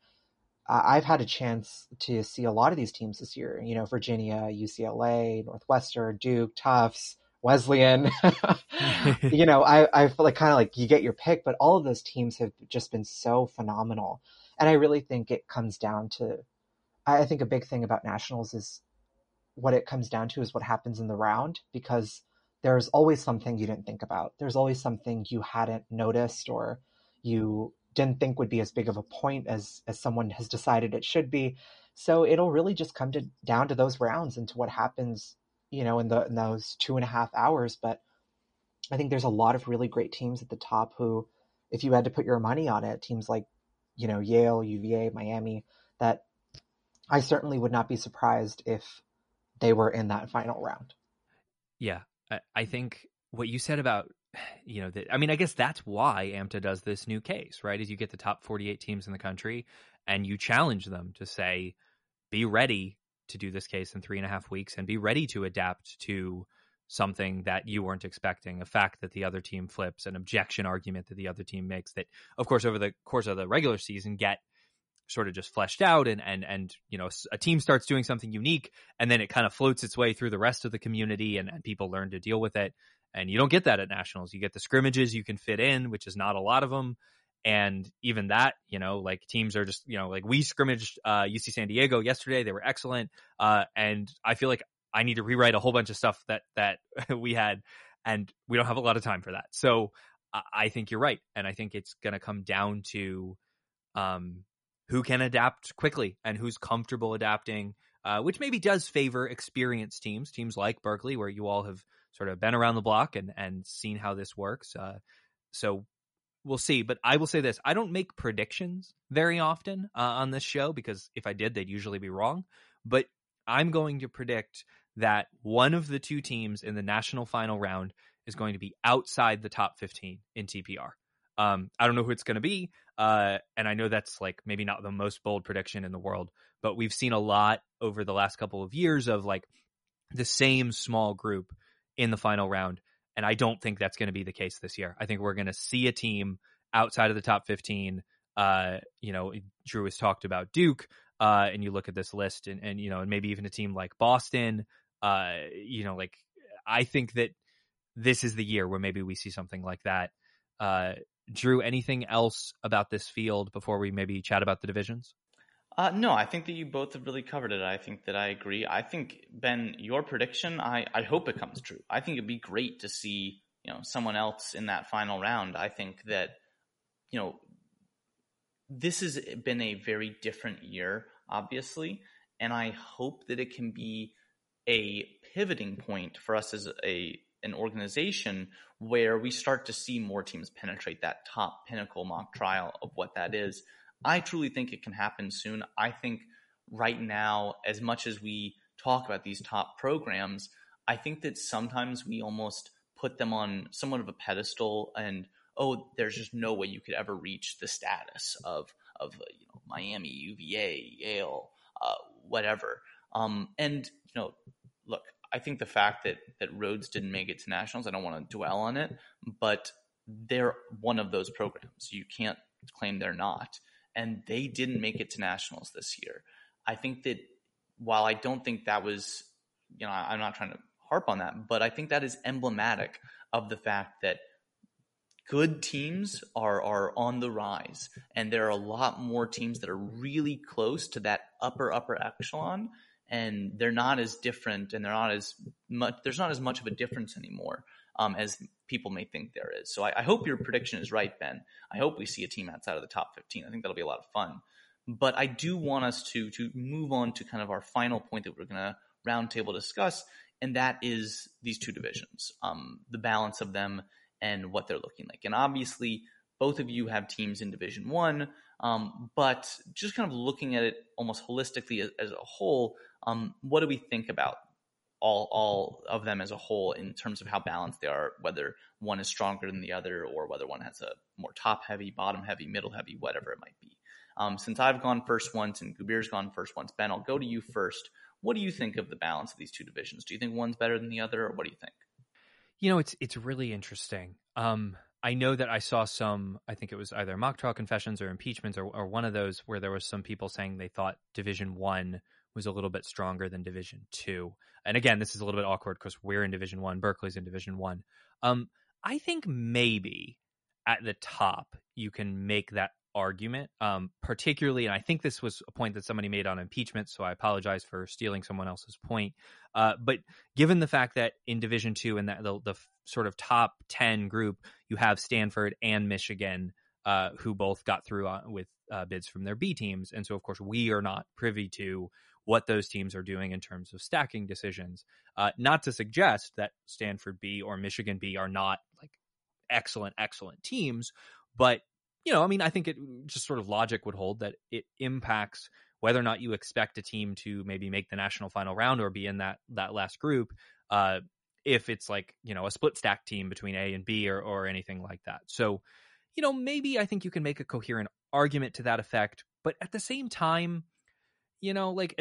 Uh, I've had a chance to see a lot of these teams this year. You know, Virginia, UCLA, Northwestern, Duke, Tufts, Wesleyan. you know, I, I feel like kind of like you get your pick, but all of those teams have just been so phenomenal. And I really think it comes down to, I think a big thing about nationals is what it comes down to is what happens in the round because there's always something you didn't think about. There's always something you hadn't noticed or you didn't think would be as big of a point as as someone has decided it should be. So it'll really just come to down to those rounds and to what happens, you know, in the in those two and a half hours. But I think there's a lot of really great teams at the top who, if you had to put your money on it, teams like, you know, Yale, UVA, Miami, that I certainly would not be surprised if they were in that final round. Yeah, I think what you said about you know that I mean I guess that's why AMTA does this new case, right? Is you get the top 48 teams in the country and you challenge them to say, be ready to do this case in three and a half weeks and be ready to adapt to something that you weren't expecting, a fact that the other team flips, an objection argument that the other team makes that, of course, over the course of the regular season get sort of just fleshed out and and and you know a team starts doing something unique and then it kind of floats its way through the rest of the community and, and people learn to deal with it. And you don't get that at nationals. You get the scrimmages you can fit in which is not a lot of them and even that you know like teams are just you know like we scrimmaged uh uc san diego yesterday. They were excellent. Uh and i feel like i need to rewrite a whole bunch of stuff that that we had and we don't have a lot of time for that. So i think you're right. And i think it's going to come down to um who can adapt quickly and who's comfortable adapting, uh, which maybe does favor experienced teams, teams like Berkeley, where you all have sort of been around the block and, and seen how this works. Uh, so we'll see. But I will say this I don't make predictions very often uh, on this show because if I did, they'd usually be wrong. But I'm going to predict that one of the two teams in the national final round is going to be outside the top 15 in TPR. Um, I don't know who it's going to be. Uh, and I know that's like maybe not the most bold prediction in the world, but we've seen a lot over the last couple of years of like the same small group in the final round. And I don't think that's going to be the case this year. I think we're going to see a team outside of the top 15. Uh, you know, Drew has talked about Duke, uh, and you look at this list and, and, you know, and maybe even a team like Boston, uh, you know, like I think that this is the year where maybe we see something like that. Uh, Drew, anything else about this field before we maybe chat about the divisions? Uh, no, I think that you both have really covered it. I think that I agree. I think Ben, your prediction, I, I hope it comes true. I think it'd be great to see you know someone else in that final round. I think that you know this has been a very different year, obviously, and I hope that it can be a pivoting point for us as a an organization where we start to see more teams penetrate that top pinnacle mock trial of what that is. I truly think it can happen soon. I think right now, as much as we talk about these top programs, I think that sometimes we almost put them on somewhat of a pedestal and oh, there's just no way you could ever reach the status of of you know Miami, UVA, Yale, uh, whatever. Um, and you know, look, I think the fact that that Rhodes didn't make it to nationals, I don't want to dwell on it, but they're one of those programs. You can't claim they're not, and they didn't make it to nationals this year. I think that while I don't think that was, you know, I'm not trying to harp on that, but I think that is emblematic of the fact that good teams are are on the rise and there are a lot more teams that are really close to that upper upper echelon and they're not as different and they're not as much there's not as much of a difference anymore um, as people may think there is. So I, I, hope your prediction is right ben. I hope we see a team outside of the top 15 i think that'll be a lot of fun. But i do want us to to move on to kind of our final point that we're going to roundtable discuss and that is these two divisions um, the balance of them and what they're looking like. And obviously both of you have teams in division one um, but just kind of looking at it almost holistically as, as a whole, um, what do we think about all all of them as a whole in terms of how balanced they are? Whether one is stronger than the other, or whether one has a more top heavy, bottom heavy, middle heavy, whatever it might be. Um, since I've gone first once and Gurbir's gone first once, Ben, I'll go to you first. What do you think of the balance of these two divisions? Do you think one's better than the other, or what do you think? You know, it's it's really interesting. Um, I know that I saw some, I think it was either mock trial confessions or impeachments or, or one of those where there was some people saying they thought Division One was a little bit stronger than Division Two. And again, this is a little bit awkward because we're in Division One, Berkeley's in Division One. Um, I think maybe at the top you can make that argument, um, particularly, and I think this was a point that somebody made on impeachment, so I apologize for stealing someone else's point. Uh, but given the fact that in Division Two and that the, the sort of top ten group, you have Stanford and Michigan, uh, who both got through on, with uh, bids from their B teams, and so of course we are not privy to what those teams are doing in terms of stacking decisions. Uh, not to suggest that Stanford B or Michigan B are not like excellent, excellent teams, but you know, I mean, I think it just sort of logic would hold that it impacts whether or not you expect a team to maybe make the national final round or be in that that last group. Uh, if it's like you know a split stack team between A and B or or anything like that. So, you know, maybe I think you can make a coherent argument to that effect, but at the same time, you know, like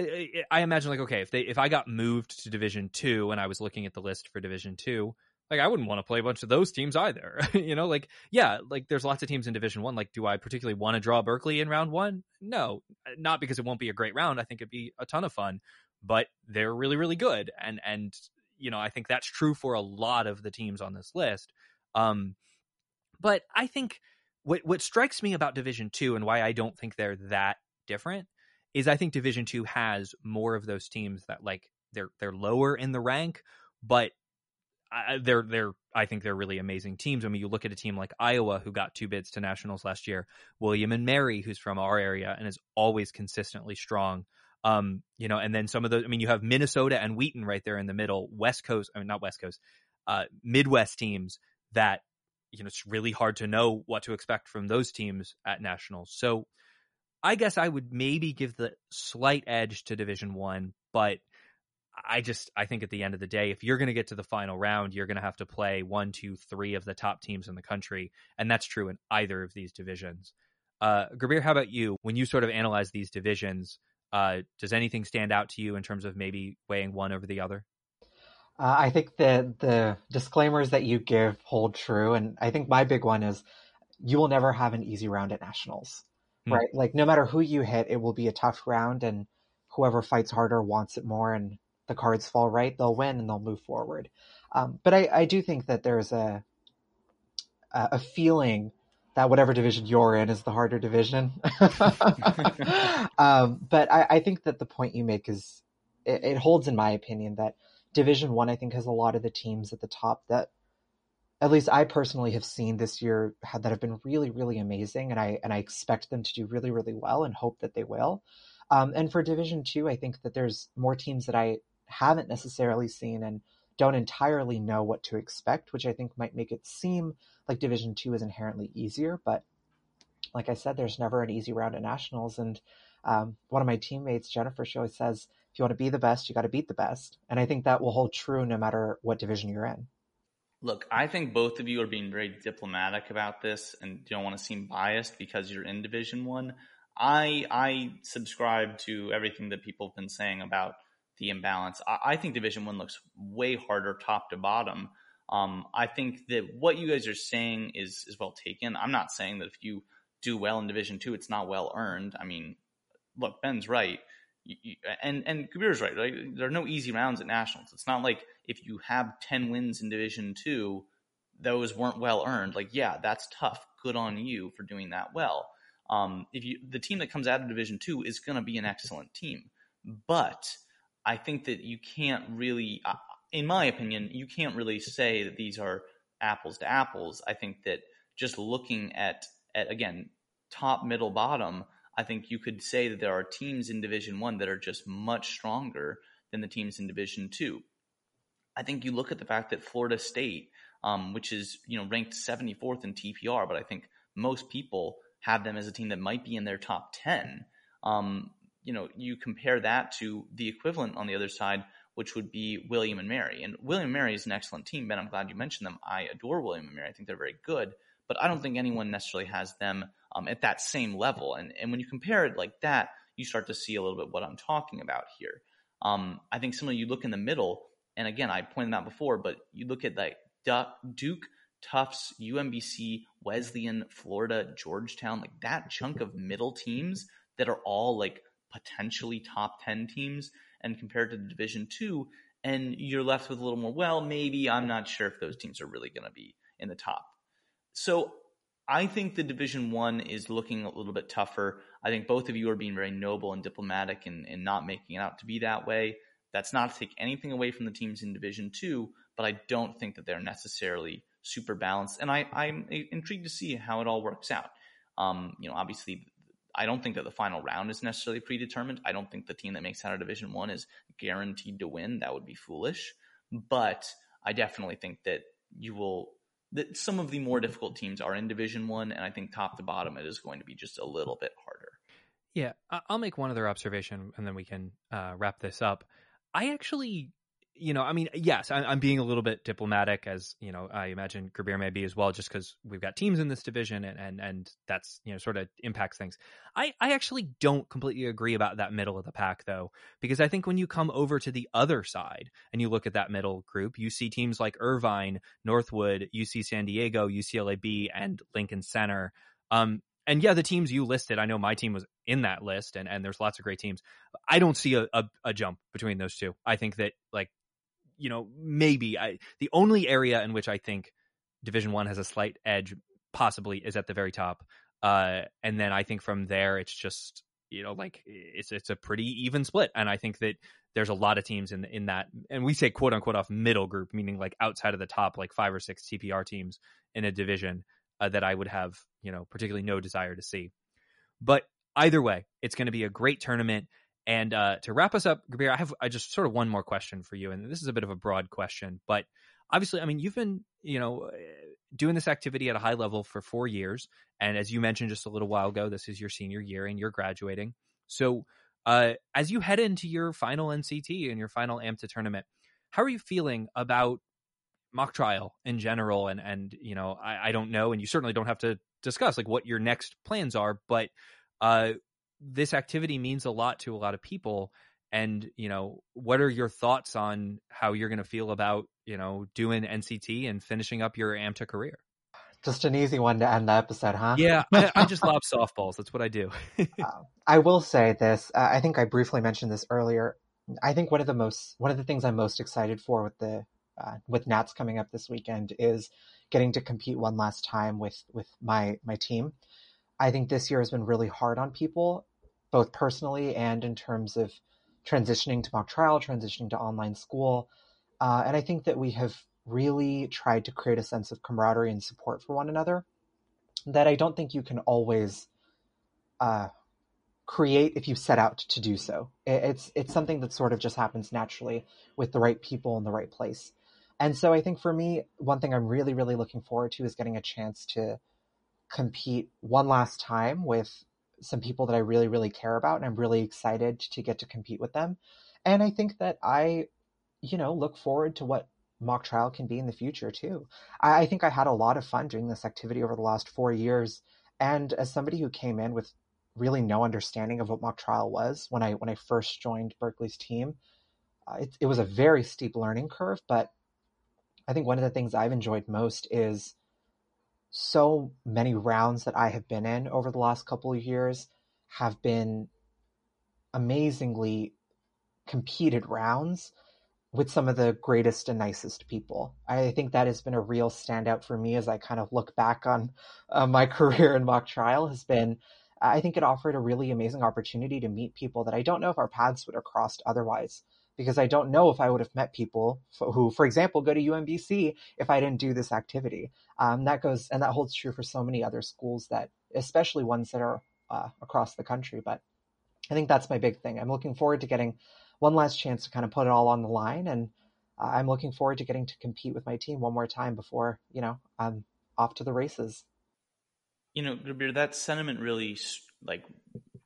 I imagine like okay, if they if I got moved to Division Two and I was looking at the list for Division Two, like I wouldn't want to play a bunch of those teams either. you know, like yeah, like there's lots of teams in Division One. Like, do I particularly want to draw Berkeley in round one? No, not because it won't be a great round. I think it'd be a ton of fun, but they're really really good, and and you know I think that's true for a lot of the teams on this list. Um, but I think what what strikes me about Division Two and why I don't think they're that different is I think Division Two has more of those teams that like they're they're lower in the rank, but I, they're they're I think they're really amazing teams. I mean, you look at a team like Iowa who got two bids to nationals last year, William and Mary who's from our area and is always consistently strong. Um, you know, and then some of those. I mean, you have Minnesota and Wheaton right there in the middle. West Coast, I mean, not West Coast, uh, Midwest teams that you know it's really hard to know what to expect from those teams at nationals. So, I guess I would maybe give the slight edge to Division One, but I just I think at the end of the day, if you're going to get to the final round, you're going to have to play one, two, three of the top teams in the country, and that's true in either of these divisions. Uh, Gurbir, how about you? When you sort of analyze these divisions, uh, does anything stand out to you in terms of maybe weighing one over the other? Uh, I think the the disclaimers that you give hold true, and I think my big one is you will never have an easy round at nationals, hmm. right? Like no matter who you hit, it will be a tough round, and whoever fights harder wants it more, and the cards fall right, they'll win and they'll move forward. Um, but I, I do think that there's a a feeling that whatever division you're in is the harder division. um, but I, I, think that the point you make is it, it, holds, in my opinion, that Division One I think has a lot of the teams at the top that, at least I personally have seen this year that have been really, really amazing, and I and I expect them to do really, really well, and hope that they will. Um, and for Division Two, I think that there's more teams that I haven't necessarily seen and don't entirely know what to expect, which I think might make it seem like Division Two is inherently easier. But like I said, there's never an easy round at nationals. And um, one of my teammates, Jennifer, she always says, if you want to be the best, you got to beat the best. And I think that will hold true no matter what division you're in. Look, I think both of you are being very diplomatic about this and don't want to seem biased because you're in Division One. I I subscribe to everything that people have been saying about the imbalance. I, I think Division One looks way harder top to bottom. Um, I think that what you guys are saying is is well taken. I'm not saying that if you do well in Division Two, it's not well earned. I mean, look, Ben's right, you, you, and and Gurbir's right. Right, there are no easy rounds at nationals. It's not like if you have ten wins in Division Two, those weren't well earned. Like, yeah, that's tough. Good on you for doing that well. Um, if you the team that comes out of Division Two is going to be an excellent team, but I think that you can't really, uh, in my opinion, you can't really say that these are apples to apples. I think that just looking at, at again, top, middle, bottom, I think you could say that there are teams in Division One that are just much stronger than the teams in Division Two. I think you look at the fact that Florida State, um, which is you know ranked 74th in TPR, but I think most people have them as a team that might be in their top 10. Um, you know, you compare that to the equivalent on the other side, which would be William and Mary. And William and Mary is an excellent team, Ben. I'm glad you mentioned them. I adore William and Mary. I think they're very good, but I don't think anyone necessarily has them um, at that same level. And and when you compare it like that, you start to see a little bit what I'm talking about here. Um, I think similarly, you look in the middle, and again, I pointed out before, but you look at like Duke, Tufts, UMBC, Wesleyan, Florida, Georgetown, like that chunk of middle teams that are all like potentially top 10 teams and compared to the division two and you're left with a little more well maybe i'm not sure if those teams are really going to be in the top. So i think the division one is looking a little bit tougher. I think both of you are being very noble and diplomatic and, and not making it out to be that way. That's not to take anything away from the teams in division two but i don't think that they're necessarily super balanced and I, i'm intrigued to see how it all works out. Um, you know obviously I don't think that the final round is necessarily predetermined. I don't think the team that makes out of Division One is guaranteed to win. That would be foolish. But I definitely think that you will. That some of the more difficult teams are in Division One, and I think top to bottom it is going to be just a little bit harder. Yeah, I'll make one other observation, and then we can uh, wrap this up. I actually you know, I mean, yes, I, am being a little bit diplomatic, as you know, I imagine Gurbir may be as well, just because we've got teams in this division, and and and that's you know sort of impacts things. I I actually don't completely agree about that middle of the pack though, because I think when you come over to the other side and you look at that middle group, you see teams like Irvine, Northwood, UC San Diego, UCLA B, and Lincoln Center. Um, and yeah, the teams you listed, I know my team was in that list, and, and there's lots of great teams. I don't see a, a, a jump between those two. I think that like you know, maybe I the only area in which I think Division One has a slight edge possibly is at the very top. Uh, and then I think from there it's just you know like it's it's a pretty even split, and I think that there's a lot of teams in in that, and we say quote unquote off middle group, meaning like outside of the top like five or six TPR teams in a division uh, that I would have you know particularly no desire to see. But either way, it's going to be a great tournament. And uh, to wrap us up, Gurbir, I have I just sort of one more question for you, and this is a bit of a broad question, but obviously, I mean, you've been you know doing this activity at a high level for four years, and as you mentioned just a little while ago, this is your senior year, and you're graduating. So, uh, as you head into your final NCT and your final AMTA tournament, how are you feeling about mock trial in general? And and you know, I, I don't know, and you certainly don't have to discuss like what your next plans are, but uh, this activity means a lot to a lot of people. And you know what are your thoughts on how you're going to feel about you know doing nct and finishing up your amta career? Just an easy one to end the episode huh? Yeah i, I just love softballs. That's what i do. Uh, i will say this. Uh, i think i briefly mentioned this earlier. I think one of the most one of the things i'm most excited for with the uh, with nats coming up this weekend is getting to compete one last time with with my my team. I think this year has been really hard on people, both personally and in terms of transitioning to mock trial, transitioning to online school. Uh, and I think that we have really tried to create a sense of camaraderie and support for one another that I don't think you can always uh, create if you set out to do so. It's it's something that sort of just happens naturally with the right people in the right place. And so I think for me, one thing I'm really really looking forward to is getting a chance to compete one last time with some people that I really, really care about, and I'm really excited to get to compete with them. And I think that I, you know, look forward to what mock trial can be in the future too. I, I think I had a lot of fun doing this activity over the last four years. And as somebody who came in with really no understanding of what mock trial was when I when I first joined Berkeley's team, uh, it, it was a very steep learning curve. But I think one of the things I've enjoyed most is so many rounds that I have been in over the last couple of years have been amazingly competed rounds with some of the greatest and nicest people. I think that has been a real standout for me as I kind of look back on uh, my career in mock trial has been I think it offered a really amazing opportunity to meet people that I don't know if our paths would have crossed otherwise because I don't know if I would have met people who, for example, go to UMBC if I didn't do this activity. Um, that goes and that holds true for so many other schools that, especially ones that are uh, across the country. But I think that's my big thing. I'm looking forward to getting one last chance to kind of put it all on the line, and uh, I'm looking forward to getting to compete with my team one more time before you know I'm off to the races. You know, Gurbir, that sentiment really like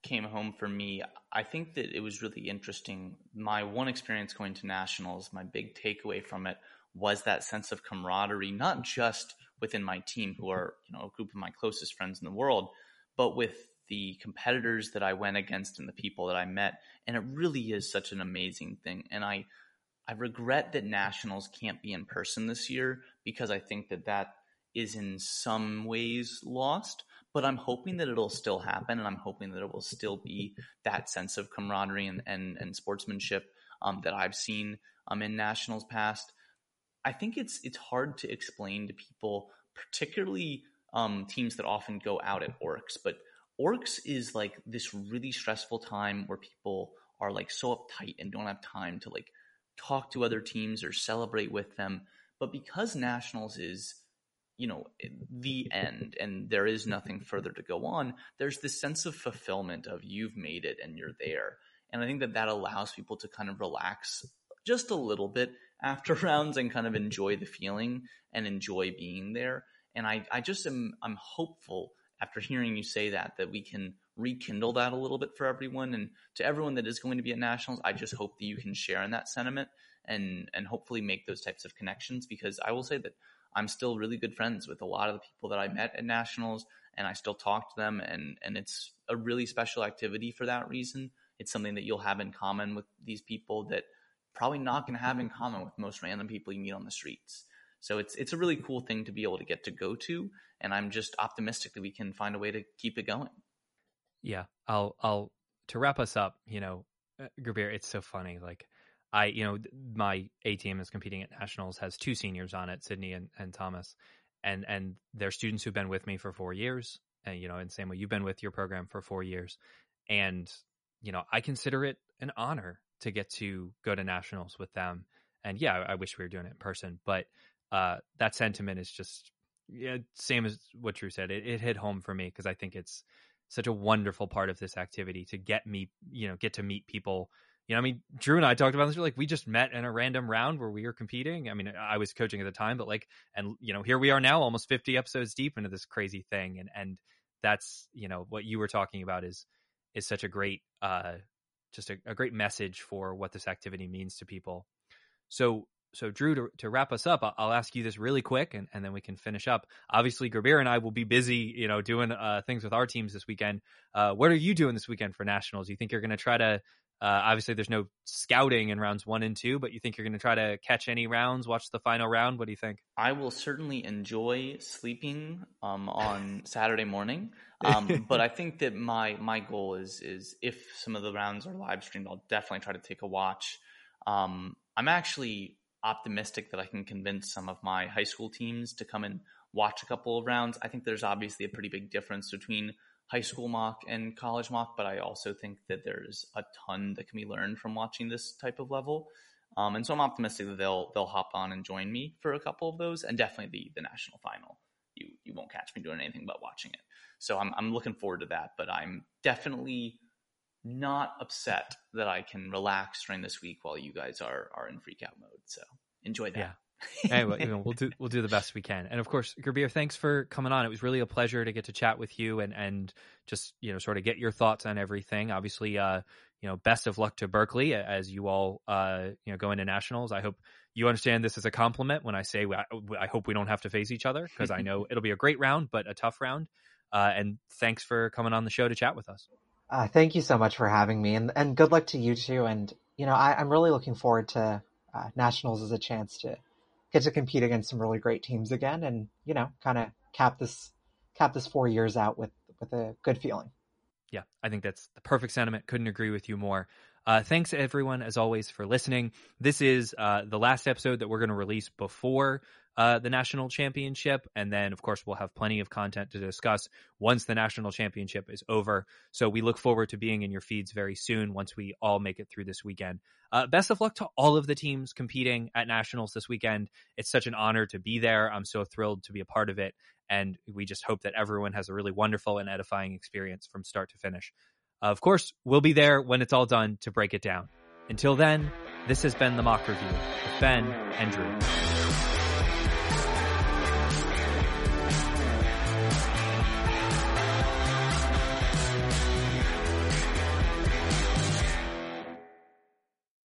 came home for me, I think that it was really interesting. My one experience going to nationals, my big takeaway from it was that sense of camaraderie, not just within my team, who are you know a group of my closest friends in the world, but with the competitors that I went against and the people that I met. And it really is such an amazing thing. And I, I regret that nationals can't be in person this year because I think that that is in some ways lost. But I'm hoping that it'll still happen, and I'm hoping that it will still be that sense of camaraderie and and, and sportsmanship um, that I've seen um, in nationals past. I think it's it's hard to explain to people, particularly um, teams that often go out at Orcs, but Orcs is like this really stressful time where people are like so uptight and don't have time to like talk to other teams or celebrate with them. But because nationals is you know the end and there is nothing further to go on there's this sense of fulfillment of you've made it and you're there. And i think that that allows people to kind of relax just a little bit after rounds and kind of enjoy the feeling and enjoy being there. And i i just am i'm hopeful after hearing you say that that we can rekindle that a little bit for everyone. And to everyone that is going to be at nationals i just hope that you can share in that sentiment and and hopefully make those types of connections because i will say that I'm still really good friends with a lot of the people that I met at nationals and I still talk to them and, and it's a really special activity for that reason. It's something that you'll have in common with these people that probably not going to have in common with most random people you meet on the streets. So it's it's a really cool thing to be able to get to go to, and I'm just optimistic that we can find a way to keep it going. Yeah, I'll I'll to wrap us up. You know, uh, it's so funny. Like I, you know, my A team is competing at nationals has two seniors on it, Sydney and, and Thomas, and and they're students who've been with me for four years, and you know, and same way you've been with your program for four years, and you know, I consider it an honor to get to go to nationals with them, and yeah, I, I wish we were doing it in person, but uh, that sentiment is just yeah, same as what Drew said. It, it hit home for me because I think it's such a wonderful part of this activity to get me, you know, get to meet people you know, I mean, Drew and I talked about this. Like, we just met in a random round where we were competing. I mean, I was coaching at the time, but like, and you know, here we are now, almost 50 episodes deep into this crazy thing. And, and that's, you know, what you were talking about is, is such a great, uh, just a, a great message for what this activity means to people. So, so Drew, to, to wrap us up, I'll, ask you this really quick and, and then we can finish up. Obviously, Gurbir and I will be busy, you know, doing uh, things with our teams this weekend. Uh, what are you doing this weekend for nationals? Do you think you're going to try to uh, obviously, there's no scouting in rounds one and two, but you think you're going to try to catch any rounds, watch the final round? What do you think? I will certainly enjoy sleeping um, on Saturday morning, um, but I think that my my goal is is if some of the rounds are live streamed, I'll definitely try to take a watch. Um, I'm actually optimistic that I can convince some of my high school teams to come and watch a couple of rounds. I think there's obviously a pretty big difference between high school mock and college mock, but I also think that there's a ton that can be learned from watching this type of level. Um, and so I'm optimistic that they'll they'll hop on and join me for a couple of those, and definitely the the national final. You you won't catch me doing anything but watching it. So I'm I'm looking forward to that. But I'm definitely not upset that I can relax during this week while you guys are are in freak out mode. So enjoy that. Yeah anyway, you know, we'll do we'll do the best we can. And of course, Gurbir, thanks for coming on. It was really a pleasure to get to chat with you and and just you know sort of get your thoughts on everything. Obviously, uh, you know, best of luck to Berkeley as you all uh, you know go into nationals. I hope you understand this as a compliment when I say I, I hope we don't have to face each other because I know it'll be a great round, but a tough round. Uh, and thanks for coming on the show to chat with us. Uh, thank you so much for having me, and and good luck to you too. And you know, I, am really looking forward to uh, nationals as a chance to get to compete against some really great teams again, and you know, kind of cap this cap this four years out with with a good feeling. Yeah, I think that's the perfect sentiment. Couldn't agree with you more. Uh, thanks everyone, as always, for listening. This is uh, the last episode that we're going to release before uh, the national championship. And then, of course, we'll have plenty of content to discuss once the national championship is over. So we look forward to being in your feeds very soon once we all make it through this weekend. Uh, best of luck to all of the teams competing at nationals this weekend. It's such an honor to be there. I'm so thrilled to be a part of it. And we just hope that everyone has a really wonderful and edifying experience from start to finish. Uh, of course, we'll be there when it's all done to break it down. Until then, this has been the Mock Review with Ben and Drew.